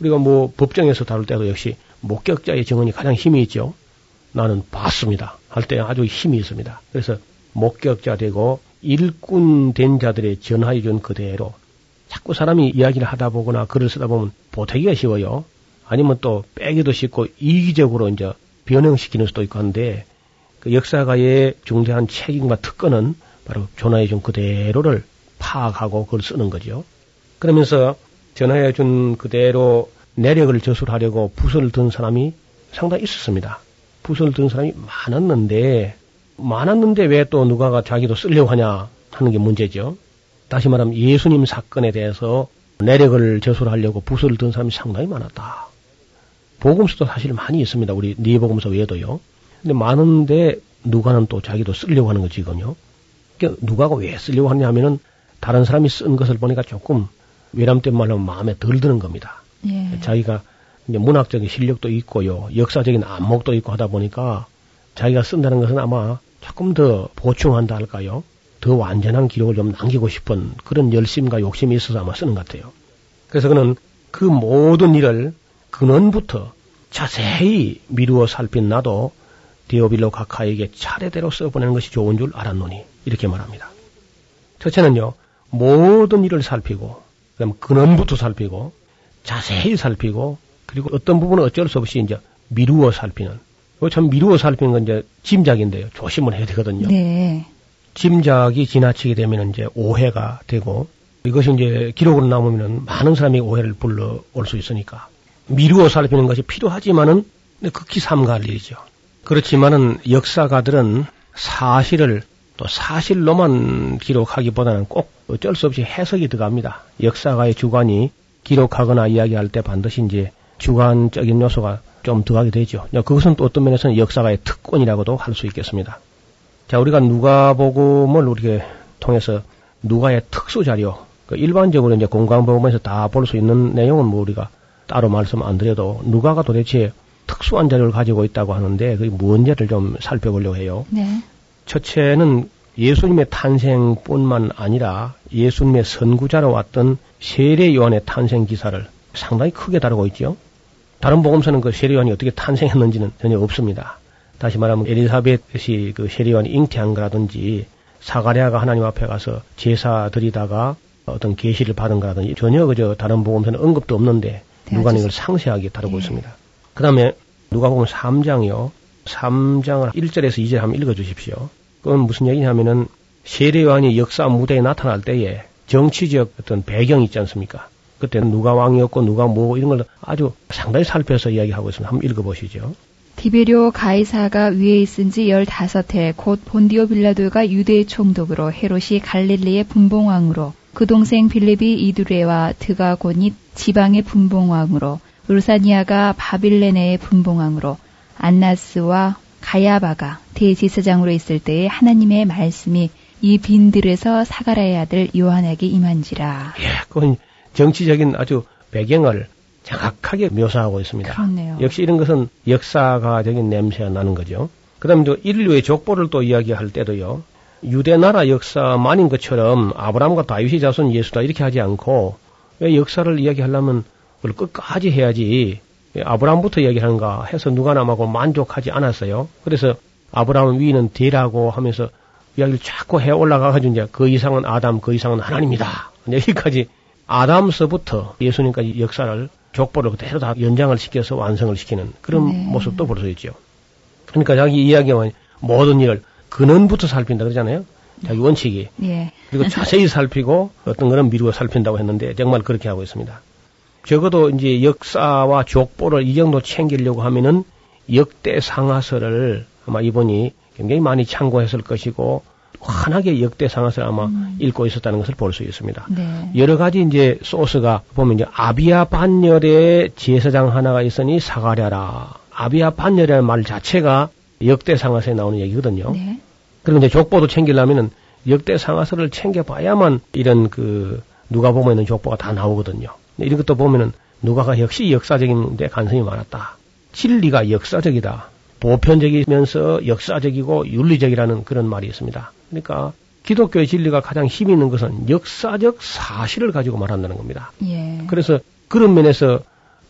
우리가 뭐 법정에서 다룰 때도 역시 목격자의 증언이 가장 힘이 있죠. 나는 봤습니다. 할 때 아주 힘이 있습니다. 그래서 목격자 되고 일꾼 된 자들의 전하해 준 그대로 자꾸 사람이 이야기를 하다 보거나 글을 쓰다 보면 보태기가 쉬워요. 아니면 또 빼기도 쉽고 이기적으로 이제 변형시키는 수도 있고 한데 그 역사가의 중대한 책임과 특권은 바로 전하해 준 그대로를 파악하고 그걸 쓰는 거죠. 그러면서 전하해 준 그대로 내력을 저술하려고 붓을 든 사람이 상당히 있었습니다. 붓을 든 사람이 많았는데 많았는데 왜 또 누가가 자기도 쓰려고 하냐 하는 게 문제죠. 다시 말하면 예수님 사건에 대해서 내력을 저술하려고 붓을 든 사람이 상당히 많았다. 복음서도 사실 많이 있습니다. 우리 네 복음서 외에도요. 근데 많은데 누가는 또 자기도 쓰려고 하는 거지거든요. 누가가 왜 쓰려고 하냐 하면은 다른 사람이 쓴 것을 보니까 조금 외람된 말로 하면 마음에 덜 드는 겁니다. 예. 자기가 이제 문학적인 실력도 있고요, 역사적인 안목도 있고 하다 보니까 자기가 쓴다는 것은 아마 조금 더 보충한다 할까요? 더 완전한 기록을 좀 남기고 싶은 그런 열심과 욕심이 있어서 아마 쓰는 것 같아요. 그래서 그는 그 모든 일을 근원부터 자세히 미루어 살핀 나도 디오빌로 카카에게 차례대로 써보내는 것이 좋은 줄 알았노니 이렇게 말합니다. 첫째는요, 모든 일을 살피고, 그다음 근원부터 살피고, 자세히 살피고, 그리고 어떤 부분은 어쩔 수 없이 이제 미루어 살피는. 이거 참 미루어 살피는 건 이제 짐작인데요. 조심을 해야 되거든요. 네. 짐작이 지나치게 되면 이제 오해가 되고, 이것이 이제 기록으로 남으면 많은 사람이 오해를 불러올 수 있으니까. 미루어 살피는 것이 필요하지만은 극히 삼가할 일이죠. 그렇지만은 역사가들은 사실을 또 사실로만 기록하기보다는 꼭 어쩔 수 없이 해석이 들어갑니다. 역사가의 주관이 기록하거나 이야기할 때 반드시 이제 주관적인 요소가 좀 들어가게 되죠. 그것은 또 어떤 면에서는 역사가의 특권이라고도 할 수 있겠습니다. 자, 우리가 누가복음을 우리가 통해서 누가의 특수 자료, 그 일반적으로 이제 공간복음에서 다 볼 수 있는 내용은 뭐 우리가 따로 말씀 안 드려도 누가가 도대체 특수한 자료를 가지고 있다고 하는데 그게 뭔지를 좀 살펴보려고 해요. 네. 첫째는 예수님의 탄생뿐만 아니라 예수님의 선구자로 왔던 세례 요한의 탄생 기사를 상당히 크게 다루고 있죠. 다른 복음서는 그 세례 요한이 어떻게 탄생했는지는 전혀 없습니다. 다시 말하면 엘리사벳이 그 세례 요한이 잉태한 거라든지 사가랴가 하나님 앞에 가서 제사 드리다가 어떤 계시를 받은 거라든지 전혀 그저 다른 복음서는 언급도 없는데 누가는 이걸 상세하게 다루고 예. 있습니다. 그 다음에 누가 보면 3장이요. 3장을 1절에서 2절 한번 읽어 주십시오. 그건 무슨 얘기냐면은 세례요한이 역사 무대에 나타날 때에 정치적 어떤 배경이 있지 않습니까? 그때는 누가 왕이었고 누가 뭐 이런 걸 아주 상당히 살펴서 이야기하고 있습니다. 한번 읽어보시죠. 디베리오 가이사가 위에 있은 지 15해 곧 본디오 빌라도가 유대의 총독으로 헤롯이 갈릴리의 분봉왕으로 그 동생 빌립이 이두레와 드가곤이 지방의 분봉왕으로 루사니아가 바빌레네의 분봉왕으로 안나스와 가야바가 대제사장으로 있을 때에 하나님의 말씀이 이 빈들에서 사가라의 아들 요한에게 임한지라. 예, 그건 정치적인 아주 배경을 정확하게 묘사하고 있습니다. 그렇네요. 역시 이런 것은 역사가적인 냄새가 나는 거죠. 그 다음에 또 인류의 족보를 또 이야기할 때도요. 유대 나라 역사만인 것처럼 아브라함과 다윗의 자손 예수다 이렇게 하지 않고 왜 역사를 이야기하려면 그걸 끝까지 해야지 아브라함부터 이야기하는가 해서 누가 남하고 만족하지 않았어요. 그래서 아브라함 위는 대라고 하면서 이야기를 자꾸 해 올라가가지고 이제 그 이상은 아담, 그 이상은 하나님이다. 여기까지 아담서부터 예수님까지 역사를 족보를 그대로 다 연장을 시켜서 완성을 시키는 그런 네. 모습도 볼 수 있죠. 그러니까 자기 이야기와 모든 일을 근원부터 살핀다 그러잖아요. 자기 원칙이. 예. 그리고 자세히 살피고 어떤 거는 미루어 살핀다고 했는데 정말 그렇게 하고 있습니다. 적어도 이제 역사와 족보를 이 정도 챙기려고 하면은 역대 상하서를 아마 이분이 굉장히 많이 참고했을 것이고 환하게 역대 상하서를 아마 읽고 있었다는 것을 볼 수 있습니다. 네. 여러 가지 이제 소스가 보면 이제 아비아 반열의 제사장 하나가 있으니 사가랴라. 아비아 반열이라는 말 자체가 역대 상하서에 나오는 얘기거든요. 네. 그리고 이제 족보도 챙기려면은 역대 상하서를 챙겨봐야만 이런 그 누가 보면 있는 족보가 다 나오거든요. 근데 이런 것도 보면은 누가가 역시 역사적인데 관심이 많았다. 진리가 역사적이다. 보편적이면서 역사적이고 윤리적이라는 그런 말이 있습니다. 그러니까 기독교의 진리가 가장 힘 있는 것은 역사적 사실을 가지고 말한다는 겁니다. 예. 그래서 그런 면에서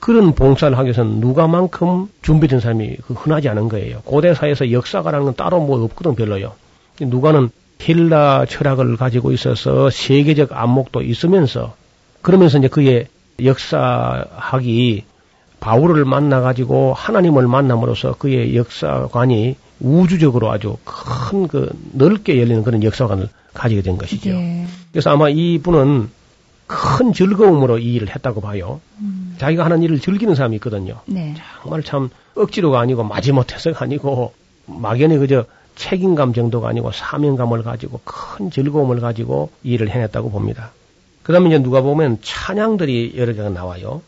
그런 봉사를 하기 위해서는 누가만큼 준비된 사람이 그 흔하지 않은 거예요. 고대 사회에서 역사가라는 건 따로 뭐 없거든 별로요. 누가는 힐라 철학을 가지고 있어서 세계적 안목도 있으면서 그러면서 이제 그의 역사학이 바울을 만나 가지고 하나님을 만남으로써 그의 역사관이 우주적으로 아주 큰 그 넓게 열리는 그런 역사관을 가지게 된 것이죠. 예. 그래서 아마 이분은 큰 즐거움으로 이 일을 했다고 봐요. 음. 자기가 하는 일을 즐기는 사람이 있거든요. 네. 정말 참 억지로가 아니고 마지못해서가 아니고 막연히 그저 책임감 정도가 아니고 사명감을 가지고 큰 즐거움을 가지고 이 일을 해냈다고 봅니다. 그 다음에 이제 누가 보면 찬양들이 여러 개가 나와요.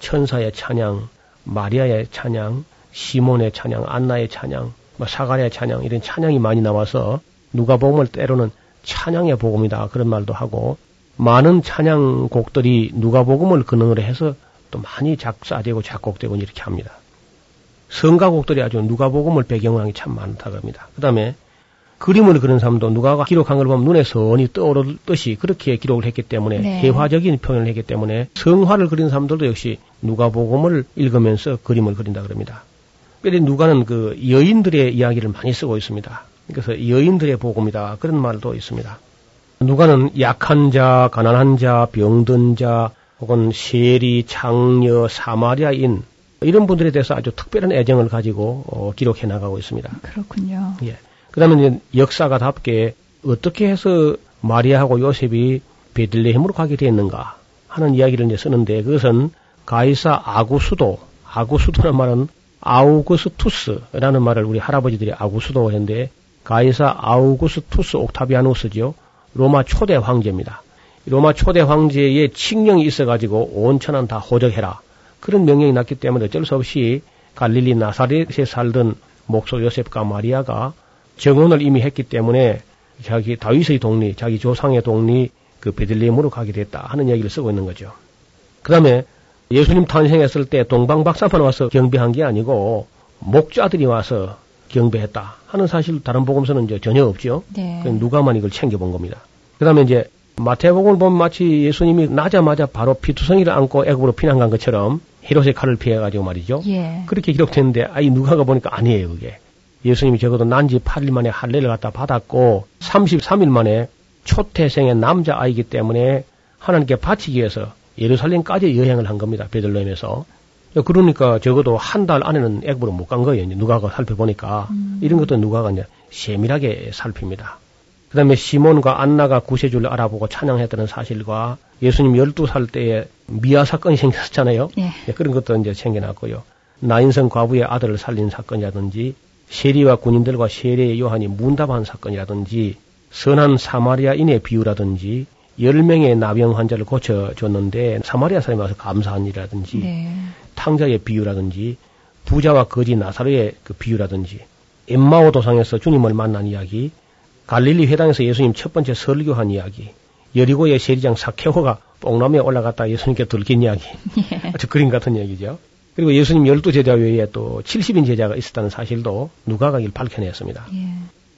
천사의 찬양, 마리아의 찬양, 시몬의 찬양, 안나의 찬양, 뭐 사가랴의 찬양 이런 찬양이 많이 나와서 누가 보면 때로는 찬양의 복음이다 그런 말도 하고 많은 찬양곡들이 누가복음을 근원으로 해서 또 많이 작사되고 작곡되고 이렇게 합니다. 성가곡들이 아주 누가복음을 배경으로 한 게 참 많다 그럽니다. 그 다음에 그림을 그린 사람도 누가가 기록한 걸 보면 눈에 선이 떠오르듯이 그렇게 기록을 했기 때문에 네. 회화적인 표현을 했기 때문에 성화를 그린 사람들도 역시 누가복음을 읽으면서 그림을 그린다 그럽니다. 특별히 누가는 그 여인들의 이야기를 많이 쓰고 있습니다. 그래서 여인들의 복음이다 그런 말도 있습니다. 누가는 약한 자, 가난한 자, 병든 자, 혹은 세리, 장녀, 사마리아인 이런 분들에 대해서 아주 특별한 애정을 가지고 어, 기록해 나가고 있습니다. 그렇군요. 예. 그다음에 역사가답게 어떻게 해서 마리아하고 요셉이 베들레헴으로 가게 됐는가 하는 이야기를 이제 쓰는데 그것은 가이사 아구수도 아구수도란 말은 아우구스투스라는 말을 우리 할아버지들이 아구수도 했는데 가이사 아우구스투스 옥타비아누스죠. 로마 초대 황제입니다. 로마 초대 황제의 칙령이 있어가지고 온 천안 다 호적해라. 그런 명령이 났기 때문에 어쩔 수 없이 갈릴리 나사렛에 살던 목소 요셉과 마리아가 정혼을 이미 했기 때문에 자기 다윗의 동리, 자기 조상의 동리 그 베들레헴으로 가게 됐다 하는 이야기를 쓰고 있는 거죠. 그 다음에 예수님 탄생했을 때 동방 박사만 와서 경배한 게 아니고 목자들이 와서 경배했다 하는 사실 다른 복음서는 이제 전혀 없죠. 네. 누가만 이걸 챙겨본 겁니다. 그 다음에 이제 마태복음을 보면 마치 예수님이 나자마자 바로 피투성이를 안고 애굽으로 피난 간 것처럼 헤롯의 칼을 피해가지고 말이죠. 예. 그렇게 기록됐는데 아이 누가가 보니까 아니에요 그게. 예수님이 적어도 난지 8일 만에 할례를 갖다 받았고 33일 만에 초태생의 남자 아이기 때문에 하나님께 바치기 위해서 예루살렘까지 여행을 한 겁니다. 베들레헴에서. 그러니까 적어도 한 달 안에는 애굽으로 못 간 거예요. 누가가 살펴보니까 음. 이런 것도 누가가 이제 세밀하게 살핍니다. 그 다음에 시몬과 안나가 구세주를 알아보고 찬양했다는 사실과 예수님 12살 때에 미아 사건이 생겼잖아요. 예. 네, 그런 것도 이제 챙겨놨고요. 나인성 과부의 아들을 살린 사건이라든지 세리와 군인들과 세례의 요한이 문답한 사건이라든지 선한 사마리아인의 비유라든지 10명의 나병 환자를 고쳐줬는데 사마리아 사람이 와서 감사한 일이라든지 네. 탕자의 비유라든지 부자와 거지 나사로의 그 비유라든지 엠마오 도상에서 주님을 만난 이야기 갈릴리 회당에서 예수님 첫 번째 설교한 이야기 여리고의 세리장 사케호가 뽕나무에 올라갔다 예수님께 들킨 이야기 *laughs* 아주 그림 같은 이야기죠. 그리고 예수님 열두 제자 외에 또 70인 제자가 있었다는 사실도 누가가 일 밝혀냈습니다. 예.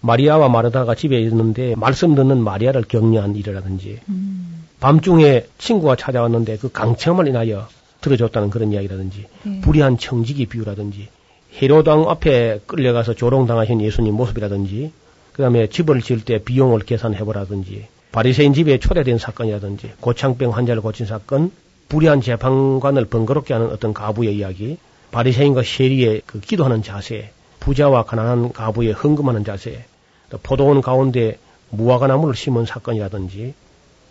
마리아와 마르다가 집에 있는데 말씀 듣는 마리아를 격려한 일이라든지 음. 밤중에 친구가 찾아왔는데 그 강청을 인하여 들어줬다는 그런 이야기라든지 네. 불의한 청지기 비유라든지 헤로당 앞에 끌려가서 조롱당하신 예수님 모습이라든지 그 다음에 집을 지을 때 비용을 계산해보라든지 바리새인 집에 초대된 사건이라든지 고창병 환자를 고친 사건 불의한 재판관을 번거롭게 하는 어떤 가부의 이야기 바리새인과 세리의 그 기도하는 자세 부자와 가난한 가부의 헌금하는 자세 또 포도원 가운데 무화과 나무를 심은 사건이라든지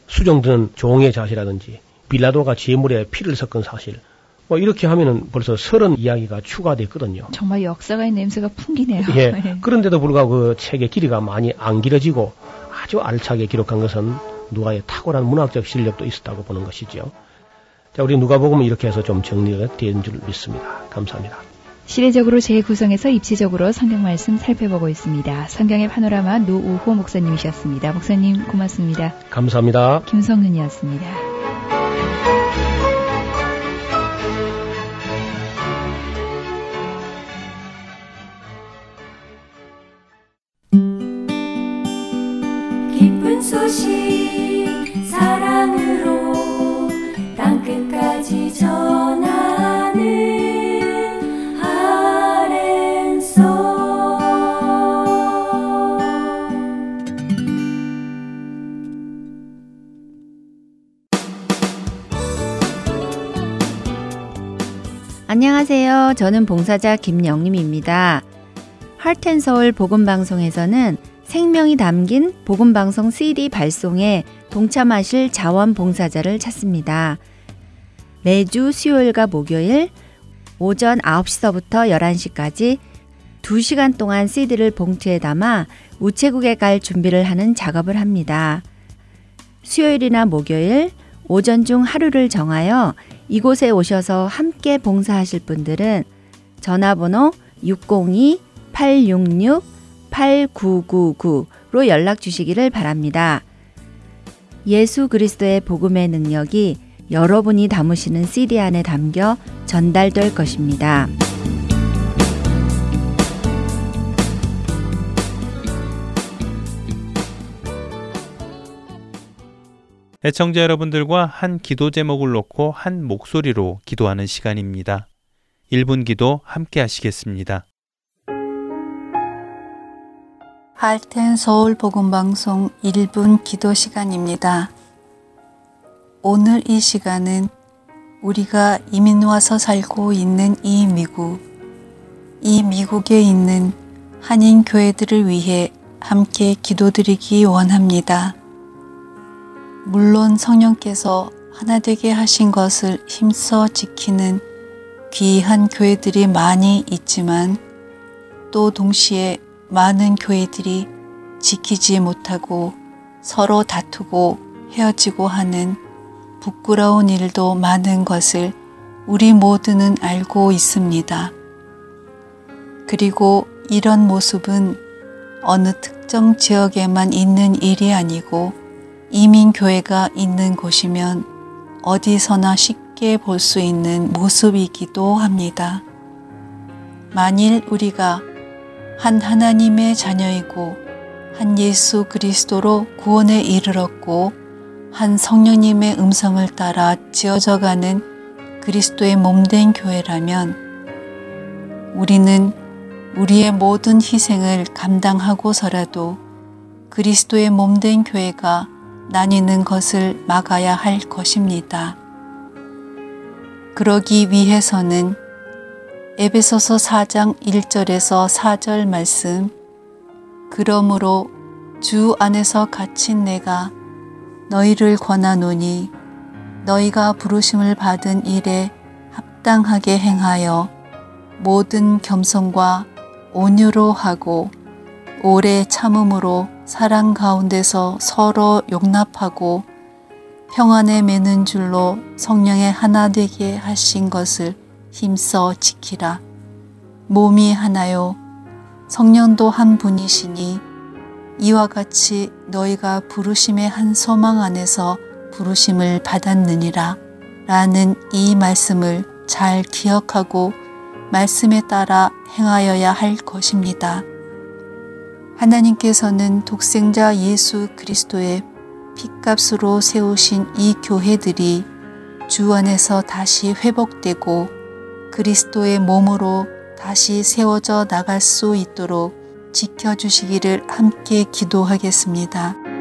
수정드는 종의 자세라든지 빌라도가 제물에 피를 섞은 사실 뭐 이렇게 하면은 벌써 서른 이야기가 추가됐거든요. 정말 역사가의 냄새가 풍기네요. 예. *laughs* 예. 그런데도 불구하고 그 책의 길이가 많이 안 길어지고 아주 알차게 기록한 것은 누가의 탁월한 문학적 실력도 있었다고 보는 것이죠. 자, 우리 누가 보면 이렇게 해서 좀 정리가 된 줄 믿습니다. 감사합니다. 시대적으로 재구성해서 입시적으로 성경 말씀 살펴보고 있습니다. 성경의 파노라마 노우호 목사님이셨습니다. 목사님 고맙습니다. 감사합니다. 김성윤이었습니다. 끝까지 전하는 아랜소 안녕하세요. 저는 봉사자 김영림입니다. 할텐서울 복음방송에서는 생명이 담긴 복음방송 CD 발송에 동참하실 자원봉사자를 찾습니다. 매주 수요일과 목요일 오전 9시서부터 11시까지 2시간 동안 CD를 봉투에 담아 우체국에 갈 준비를 하는 작업을 합니다. 수요일이나 목요일 오전 중 하루를 정하여 이곳에 오셔서 함께 봉사하실 분들은 전화번호 602-866-8999로 연락 주시기를 바랍니다. 예수 그리스도의 복음의 능력이 여러분이 담으시는 CD 안에 담겨 전달될 것입니다. 애청자 여러분들과 한 기도 제목을 놓고 한 목소리로 기도하는 시간입니다. 1분 기도 함께 하시겠습니다. 할텐 서울 복음 방송 1분 기도 시간입니다. 오늘 이 시간은 우리가 이민 와서 살고 있는 이 미국, 이 미국에 있는 한인 교회들을 위해 함께 기도드리기 원합니다. 물론 성령께서 하나 되게 하신 것을 힘써 지키는 귀한 교회들이 많이 있지만 또 동시에 많은 교회들이 지키지 못하고 서로 다투고 헤어지고 하는 부끄러운 일도 많은 것을 우리 모두는 알고 있습니다. 그리고 이런 모습은 어느 특 특정 지역에만 있는 일이 아니고 이민교회가 있는 곳이면 어디서나 쉽게 볼 수 있는 모습이기도 합니다. 만일 우리가 한 하나님의 자녀이고 한 예수 그리스도로 구원에 이르렀고 한 성령님의 음성을 따라 지어져가는 그리스도의 몸된 교회라면 우리는 우리의 모든 희생을 감당하고서라도 그리스도의 몸된 교회가 나뉘는 것을 막아야 할 것입니다. 그러기 위해서는 에베소서 4장 1절에서 4절 말씀 그러므로 주 안에서 갇힌 내가 너희를 권하노니 너희가 부르심을 받은 일에 합당하게 행하여 모든 겸손과 온유로 하고 오래 참음으로 사랑 가운데서 서로 용납하고 평안에 매는 줄로 성령의 하나 되게 하신 것을 힘써 지키라. 몸이 하나요. 성령도 한 분이시니 이와 같이 너희가 부르심의 한 소망 안에서 부르심을 받았느니라. 라는 이 말씀을 잘 기억하고 말씀에 따라 행하여야 할 것입니다. 하나님께서는 독생자 예수 그리스도의 핏값으로 세우신 이 교회들이 주 안에서 다시 회복되고 그리스도의 몸으로 다시 세워져 나갈 수 있도록 지켜주시기를 함께 기도하겠습니다.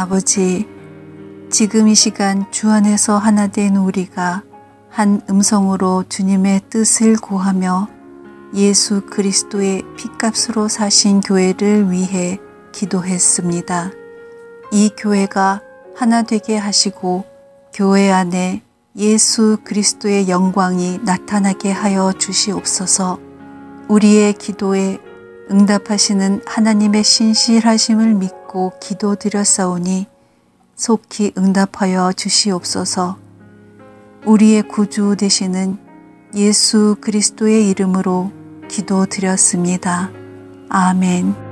아버지, 지금 이 시간 주 안에서 하나 된 우리가 한 음성으로 주님의 뜻을 구하며 예수 그리스도의 핏값으로 사신 교회를 위해 기도했습니다. 이 교회가 하나 되게 하시고 교회 안에 예수 그리스도의 영광이 나타나게 하여 주시옵소서 우리의 기도에 응답하시는 하나님의 신실하심을 믿고 기도드렸사오니 속히 응답하여 주시옵소서. 우리의 구주 되시는 예수 그리스도의 이름으로 기도드렸습니다. 아멘.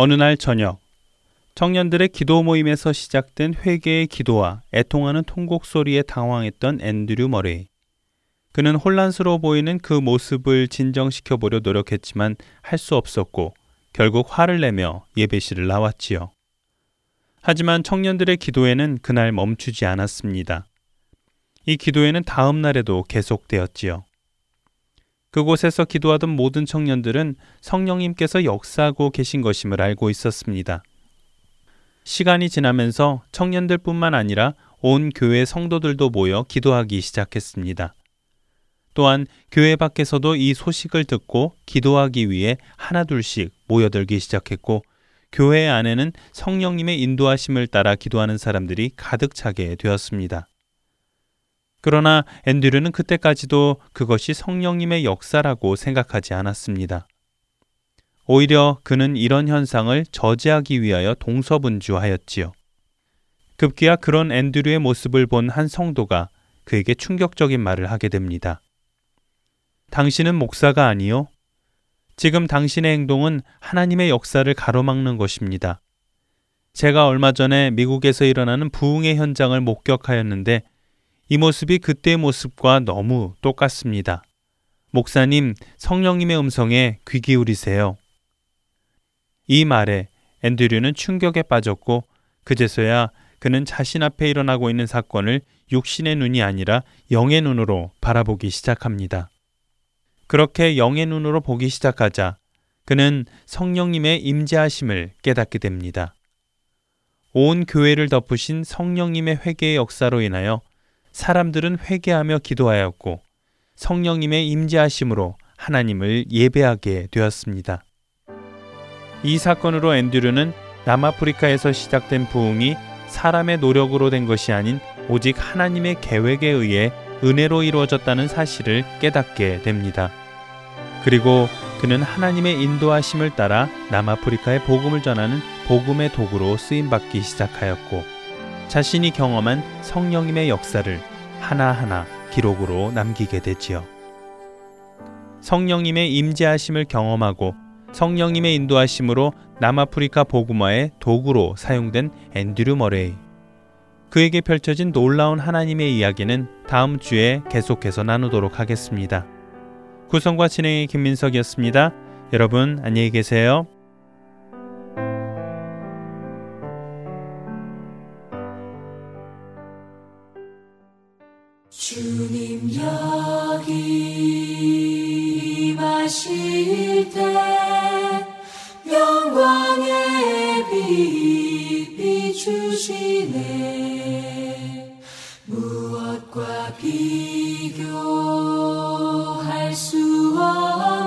어느 날 저녁 청년들의 기도 모임에서 시작된 회개의 기도와 애통하는 통곡 소리에 당황했던 앤드류 머레이. 그는 혼란스러워 보이는 그 모습을 진정시켜 보려 노력했지만 할 수 없었고 결국 화를 내며 예배실을 나왔지요. 하지만 청년들의 기도에는 그날 멈추지 않았습니다. 이 기도회는 다음 날에도 계속되었지요. 그곳에서 기도하던 모든 청년들은 성령님께서 역사하고 계신 것임을 알고 있었습니다. 시간이 지나면서 청년들뿐만 아니라 온 교회 성도들도 모여 기도하기 시작했습니다. 또한 교회 밖에서도 이 소식을 듣고 기도하기 위해 하나둘씩 모여들기 시작했고 교회 안에는 성령님의 인도하심을 따라 기도하는 사람들이 가득 차게 되었습니다. 그러나 앤드류는 그때까지도 그것이 성령님의 역사라고 생각하지 않았습니다. 오히려 그는 이런 현상을 저지하기 위하여 동서분주하였지요. 급기야 그런 앤드류의 모습을 본 한 성도가 그에게 충격적인 말을 하게 됩니다. 당신은 목사가 아니요? 지금 당신의 행동은 하나님의 역사를 가로막는 것입니다. 제가 얼마 전에 미국에서 일어나는 부흥의 현장을 목격하였는데 이 모습이 그때의 모습과 너무 똑같습니다. 목사님, 성령님의 음성에 귀 기울이세요. 이 말에 앤드류는 충격에 빠졌고 그제서야 그는 자신 앞에 일어나고 있는 사건을 육신의 눈이 아니라 영의 눈으로 바라보기 시작합니다. 그렇게 영의 눈으로 보기 시작하자 그는 성령님의 임재하심을 깨닫게 됩니다. 온 교회를 덮으신 성령님의 회개의 역사로 인하여 사람들은 회개하며 기도하였고 성령님의 임재하심으로 하나님을 예배하게 되었습니다. 이 사건으로 앤드류는 남아프리카에서 시작된 부흥이 사람의 노력으로 된 것이 아닌 오직 하나님의 계획에 의해 은혜로 이루어졌다는 사실을 깨닫게 됩니다. 그리고 그는 하나님의 인도하심을 따라 남아프리카에 복음을 전하는 복음의 도구로 쓰임 받기 시작하였고 자신이 경험한 성령님의 역사를 하나하나 기록으로 남기게 되지요. 성령님의 임재하심을 경험하고 성령님의 인도하심으로 남아프리카 복음화의 도구로 사용된 앤드류 머레이. 그에게 펼쳐진 놀라운 하나님의 이야기는 다음 주에 계속해서 나누도록 하겠습니다. 구성과 진행의 김민석이었습니다. 여러분 안녕히 계세요. 주님 여기 임하실 때 영광의 빛 비추시네. 무엇과 비교할 수 없네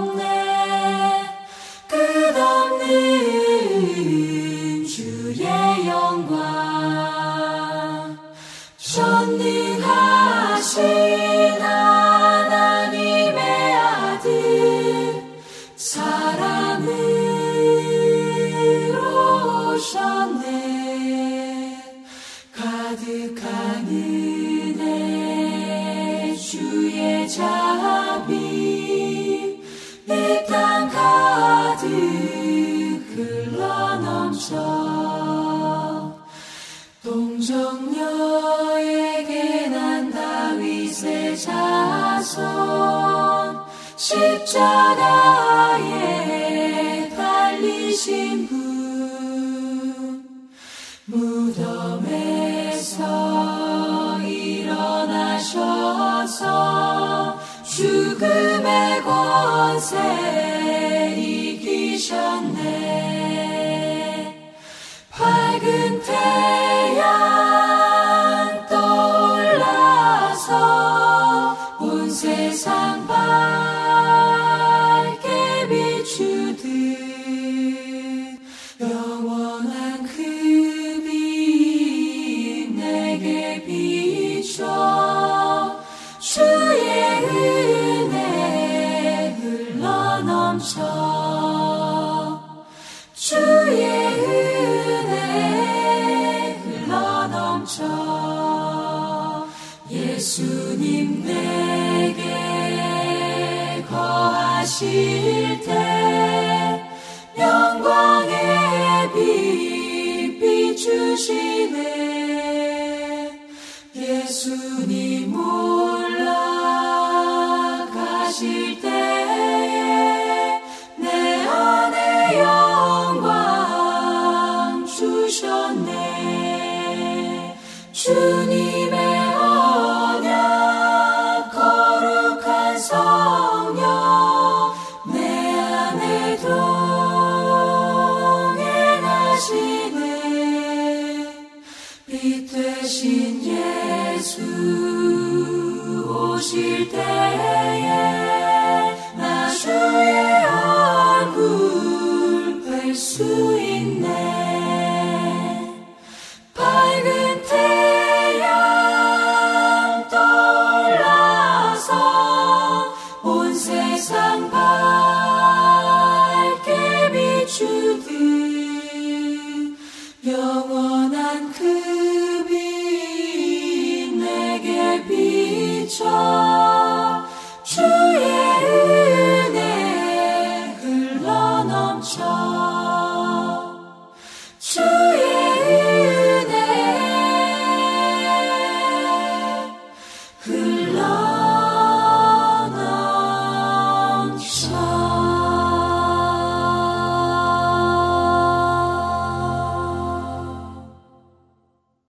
동정녀에게 난 다윗의 자손 십자가에 달리신 분. 무덤에서 일어나셔서 죽음의 권세 이기셨네 태양 떠올라서 온 세상